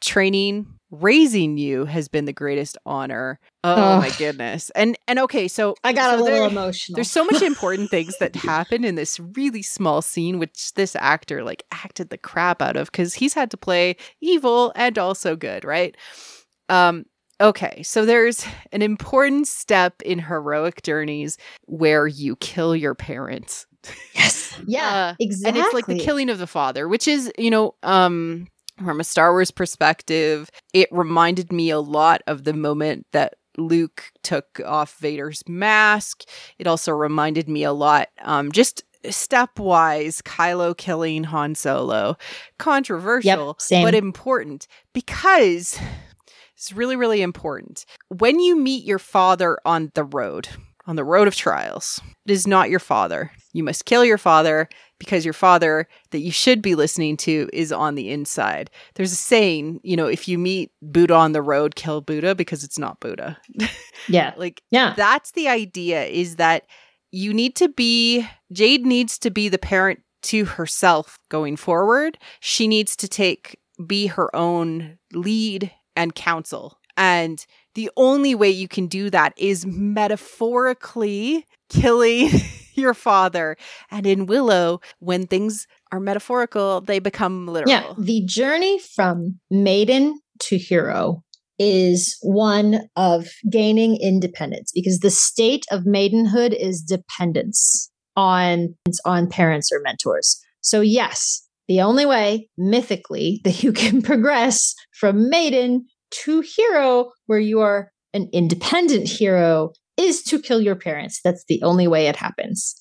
Training raising you has been the greatest honor. Oh my goodness. And and okay, so I got so a little there- emotional. There's so much important things that happen in this really small scene, which this actor like acted the crap out of because he's had to play evil and also good, right? Um, okay, so there's an important step in heroic journeys where you kill your parents. yes. Yeah. Uh, exactly. And it's like the killing of the father, which is, you know, um from a Star Wars perspective, it reminded me a lot of the moment that Luke took off Vader's mask. It also reminded me a lot, um, just stepwise, Kylo killing Han Solo. Controversial, Yep, but important because it's really, really important. When you meet your father on the road, on the road of trials, it is not your father. You must kill your father because your father that you should be listening to is on the inside. There's a saying, you know, if you meet Buddha on the road, kill Buddha because it's not Buddha. yeah. like Yeah. that's the idea is that you need to be Jade needs to be the parent to herself going forward. She needs to take be her own lead and counsel. And the only way you can do that is metaphorically killing your father. And in Willow, when things are metaphorical, they become literal. Yeah. The journey from maiden to hero is one of gaining independence because the state of maidenhood is dependence on on parents or mentors. So yes, the only way mythically that you can progress from maiden to hero where you are an independent hero is to kill your parents. That's the only way it happens.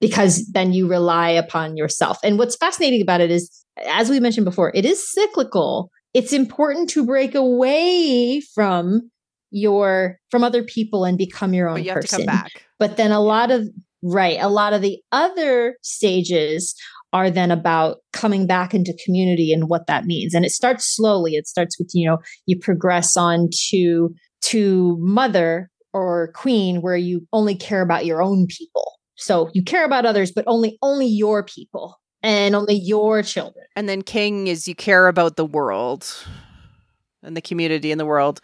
Because then you rely upon yourself. And what's fascinating about it is as we mentioned before, it is cyclical. It's important to break away from your from other people and become your own but you person. to come back. But then a lot of right, a lot of the other stages are then about coming back into community and what that means. And it starts slowly. It starts with, you know, you progress on to to mother or queen where you only care about your own people. So you care about others, but only only your people and only your children. And then king is you care about the world and the community in the world.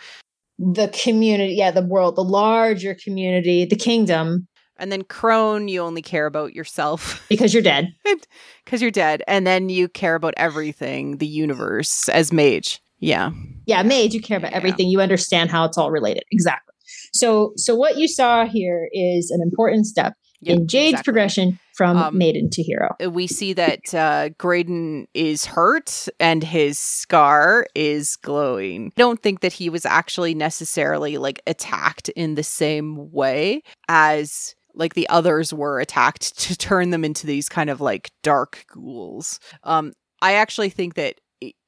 The community, yeah, the world, the larger community, the kingdom, And then crone, you only care about yourself because you're dead. because you're dead. And then you care about everything, the universe as mage. Yeah. Yeah, mage, you care about Yeah. everything. You understand how it's all related. Exactly. So so what you saw here is an important step Yep, in Jade's exactly. progression from Um, maiden to hero. We see that uh, Graydon is hurt and his scar is glowing. I don't think that he was actually necessarily like attacked in the same way as like the others were attacked to turn them into these kind of like dark ghouls. Um, I actually think that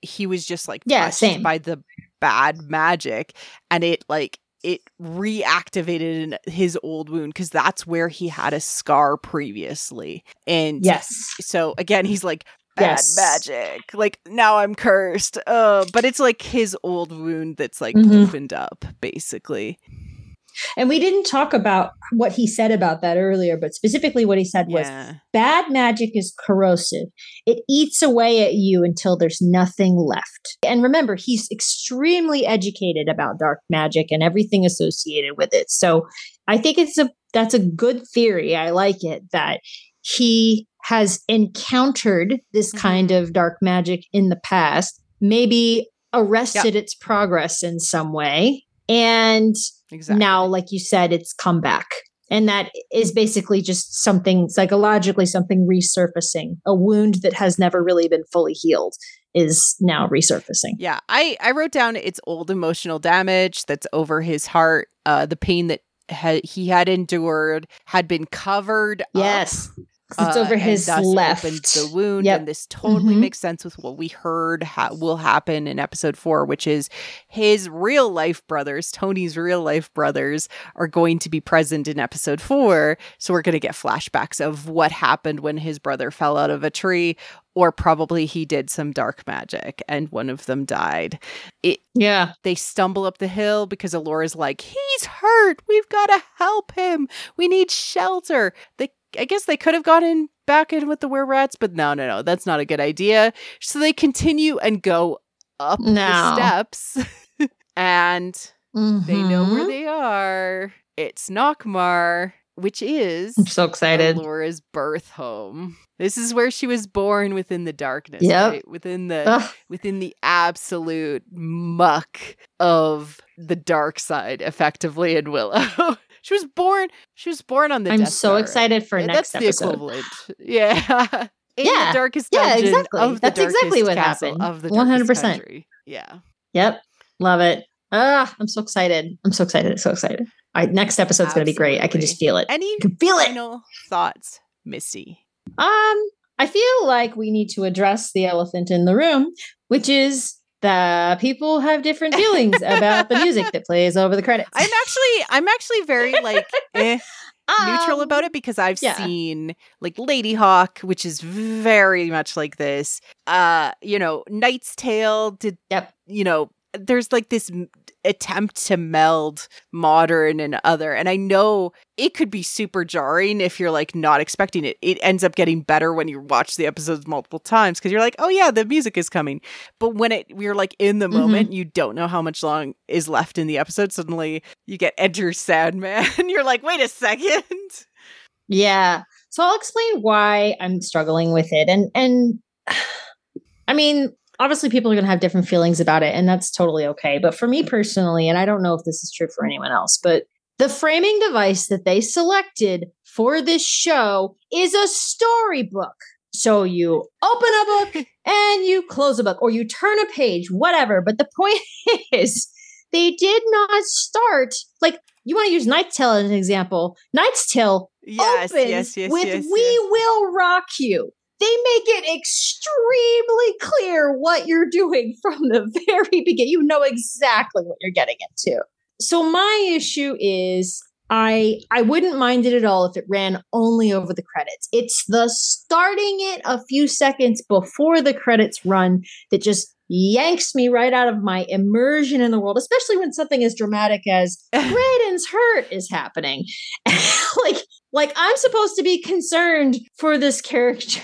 he was just like Yeah, same. by the bad magic and it like it reactivated his old wound because that's where he had a scar previously and Yes. so again he's like bad Yes. magic like now i'm cursed uh but it's like his old wound that's like Mhm. opened up basically And we didn't talk about what he said about that earlier, but specifically what he said was bad magic is corrosive. It eats away at you until there's nothing left. And remember, he's extremely educated about dark magic and everything associated with it. So I think it's a that's a good theory. I like it that he has encountered this Mhm. kind of dark magic in the past, maybe arrested its progress in some way. And exactly. now, like you said, it's come back. and that is basically just something psychologically something resurfacing. A wound that has never really been fully healed is now resurfacing. Yeah i i wrote down it's old emotional damage that's over his heart uh the pain that ha- he had endured had been covered yes. up it's uh, over his thus left the wound Yep. and this totally Mhm. makes sense with what we heard ha- will happen in episode four which is his real life brothers tony's real life brothers are going to be present in episode four so we're going to get flashbacks of what happened when his brother fell out of a tree or probably he did some dark magic and one of them died it yeah they stumble up the hill because Elora's like, he's hurt. We've got to help him. We need shelter. They, I guess they could have gone in back in with the were rats, but no, no, no, that's not a good idea. So they continue and go up the steps, and they know where Mhm. they are. It's Nockmaar, which is i'm so excited Elora's birth home. This is where she was born within the darkness, Yep. right? Within the Ugh. within the absolute muck of the dark side, effectively in Willow. she was born. She was born on the. i'm Death so Star. excited for Yeah, next That's the equivalent. Yeah. In Yeah. the darkest Yeah, exactly. of the That's exactly what happened. Of the 100%. 100%. Country. Yeah. Yep. Love it. Ah, I'm so excited. I'm so excited. So excited. All right, next episode's going to be great. I can just feel it. Any I can feel it. final thoughts, Misty? Um, I feel like we need to address the elephant in the room, which is that people have different feelings about the music that plays over the credits. I'm actually, I'm actually very like eh, neutral Um, about it because I've yeah. seen like Ladyhawke, which is very much like this. Uh, you know, Knight's Tale did. Yep. You know, there's like this attempt to meld modern and other, and I know it could be super jarring if you're like not expecting it. It ends up getting better when you watch the episodes multiple times because you're like, oh yeah, the music is coming. But when it we're like in the Mhm. moment, you don't know how much long is left in the episode. Suddenly you get Enter Sandman, and you're like, wait a second. Yeah. So I'll explain why I'm struggling with it. And and I mean, obviously people are going to have different feelings about it and that's totally okay. But for me personally, and I don't know if this is true for anyone else, but the framing device that they selected for this show is a storybook. So you open a book and you close a book or you turn a page, whatever. But the point is, they did not start like you want to use Knight's Tale as an example. Knight's Tale Yes, opens yes, yes, with "We will rock you." They make it extremely clear what you're doing from the very beginning. You know exactly what you're getting into. So my issue is I I wouldn't mind it at all if it ran only over the credits. It's the starting it a few seconds before the credits run that just yanks me right out of my immersion in the world, especially when something as dramatic as Graydon's hurt is happening. like like I'm supposed to be concerned for this character's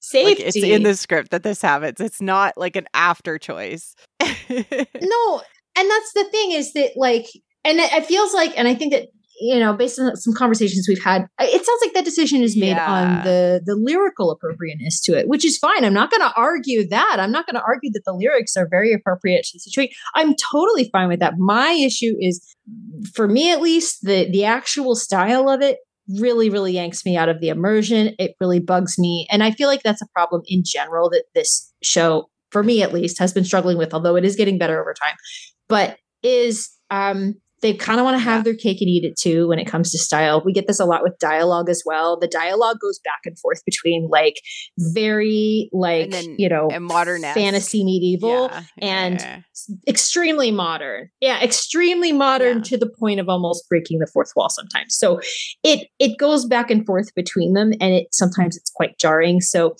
safety. Like it's in the script that this happens. It's not like an after choice. no and that's the thing is that like and it, it feels like and i think that you know based on some conversations we've had it sounds like that decision is made Yeah. on the the lyrical appropriateness to it which is fine i'm not going to argue that i'm not going to argue that the lyrics are very appropriate to the situation i'm totally fine with that my issue is for me at least the the actual style of it really really yanks me out of the immersion. It really bugs me. And i feel like that's a problem in general that this show for me at least has been struggling with although it is getting better over time. But is um they kind of want to have Yeah. their cake and eat it too when it comes to style. We get this a lot with dialogue as well. The dialogue goes back and forth between like very like then- you know and modern-esque. fantasy medieval Yeah, and yeah. extremely modern. Yeah, extremely modern to the point of almost breaking the fourth wall sometimes. So it it goes back and forth between them and it sometimes it's quite jarring. So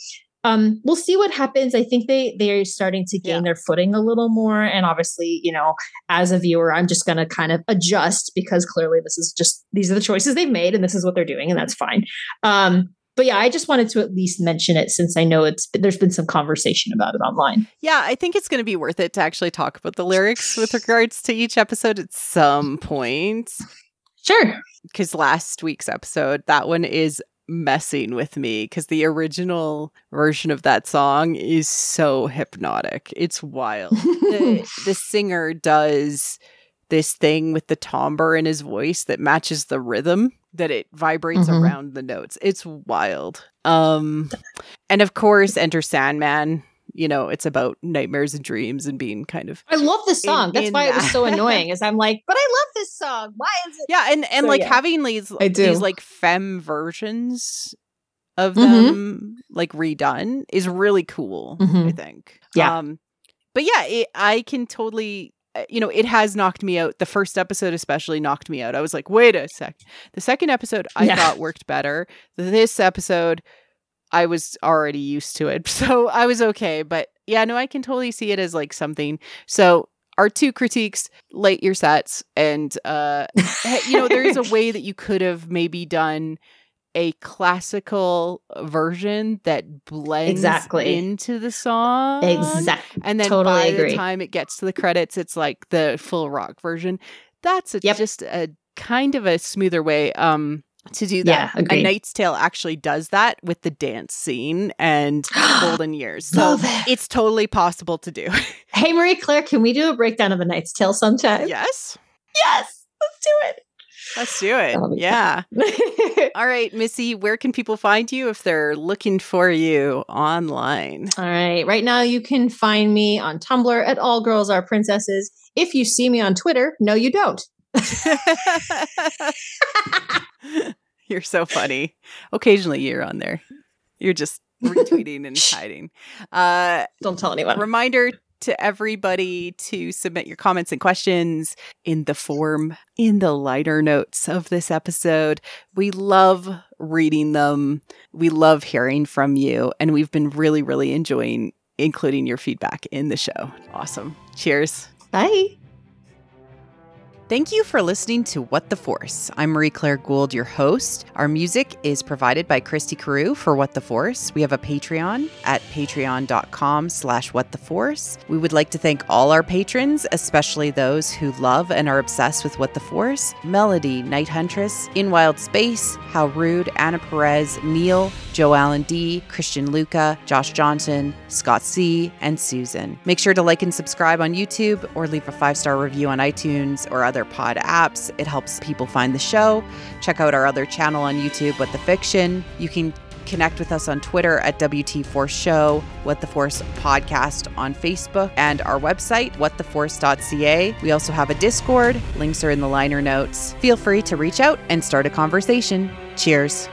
um we'll see what happens. I think they they're starting to gain Yeah. their footing a little more and obviously, you know, as a viewer, I'm just going to kind of adjust because clearly this is just these are the choices they've made and this is what they're doing and that's fine. Um but yeah, I just wanted to at least mention it since I know it's there's been some conversation about it online. Yeah, I think it's going to be worth it to actually talk about the lyrics with regards to each episode at some point. Sure. Because last week's episode, that one is messing with me because the original version of that song is so hypnotic. It's wild. the, the singer does this thing with the timbre in his voice that matches the rhythm that it vibrates Mhm. around the notes. It's wild. Um and of course enter Sandman. You know, it's about nightmares and dreams and being kind of I love this In- song. That's in why it was so annoying. Is I'm like, but I love this song. Why is it? Yeah, and and So, like yeah. having these I do. these like fem versions of Mhm. them like redone is really cool, I Mhm. think. Yeah. Um but yeah, it, I can totally uh, you know, it has knocked me out. The first episode especially knocked me out. I was like, "Wait a sec." The second episode I Yeah. thought worked better. This episode I was already used to it. So I was okay, but yeah, no, I can totally see it as like something. So our two critiques, light your sets and uh you know, there is a way that you could have maybe done a classical version that blends Exactly. into the song. Exactly. And then Totally by agree. the time it gets to the credits, it's like the full rock version. That's a, Yep. just a kind of a smoother way um to do that. Yeah, a. Knight's Tale actually does that with the dance scene and Golden Years. So it's totally possible to do. Hey, Marie Claire, can we do a breakdown of A Knight's Tale sometime? yes. Yes. Let's do it. Let's do it. That'll be fun. Yeah. All right, Missy, where can people find you if they're looking for you online? All right. Right now, you can find me on Tumblr at All Girls Are Princesses. If you see me on Twitter, no, you don't. you're so funny. Occasionally you're on there. You're just retweeting and hiding. Uh Don't tell anyone. reminder to everybody to submit your comments and questions in the form in the liner notes of this episode. We love reading them. We love hearing from you and we've been really really enjoying including your feedback in the show. Awesome. Cheers. Bye. Thank you for listening to What the Force. I'm Marie Claire Gould, your host. Our music is provided by Christy Carew for What the Force. We have a Patreon at patreon.com slash what the force. We would like to thank all our patrons, especially those who love and are obsessed with What the Force. Melody, Night Huntress, In Wild Space, How Rude, Anna Perez, Neil, Joe Allen D, Christian Luca, Josh Johnson, Scott C, and Susan. Make sure to like and subscribe on YouTube or leave a five star review on iTunes or other pod apps. It helps people find the show. Check out our other channel on YouTube, What the Fiction. You can connect with us on Twitter at WT Force Show, What the Force Podcast on Facebook, and our website, whattheforce.ca. We also have a Discord. Links are in the liner notes. Feel free to reach out and start a conversation. Cheers.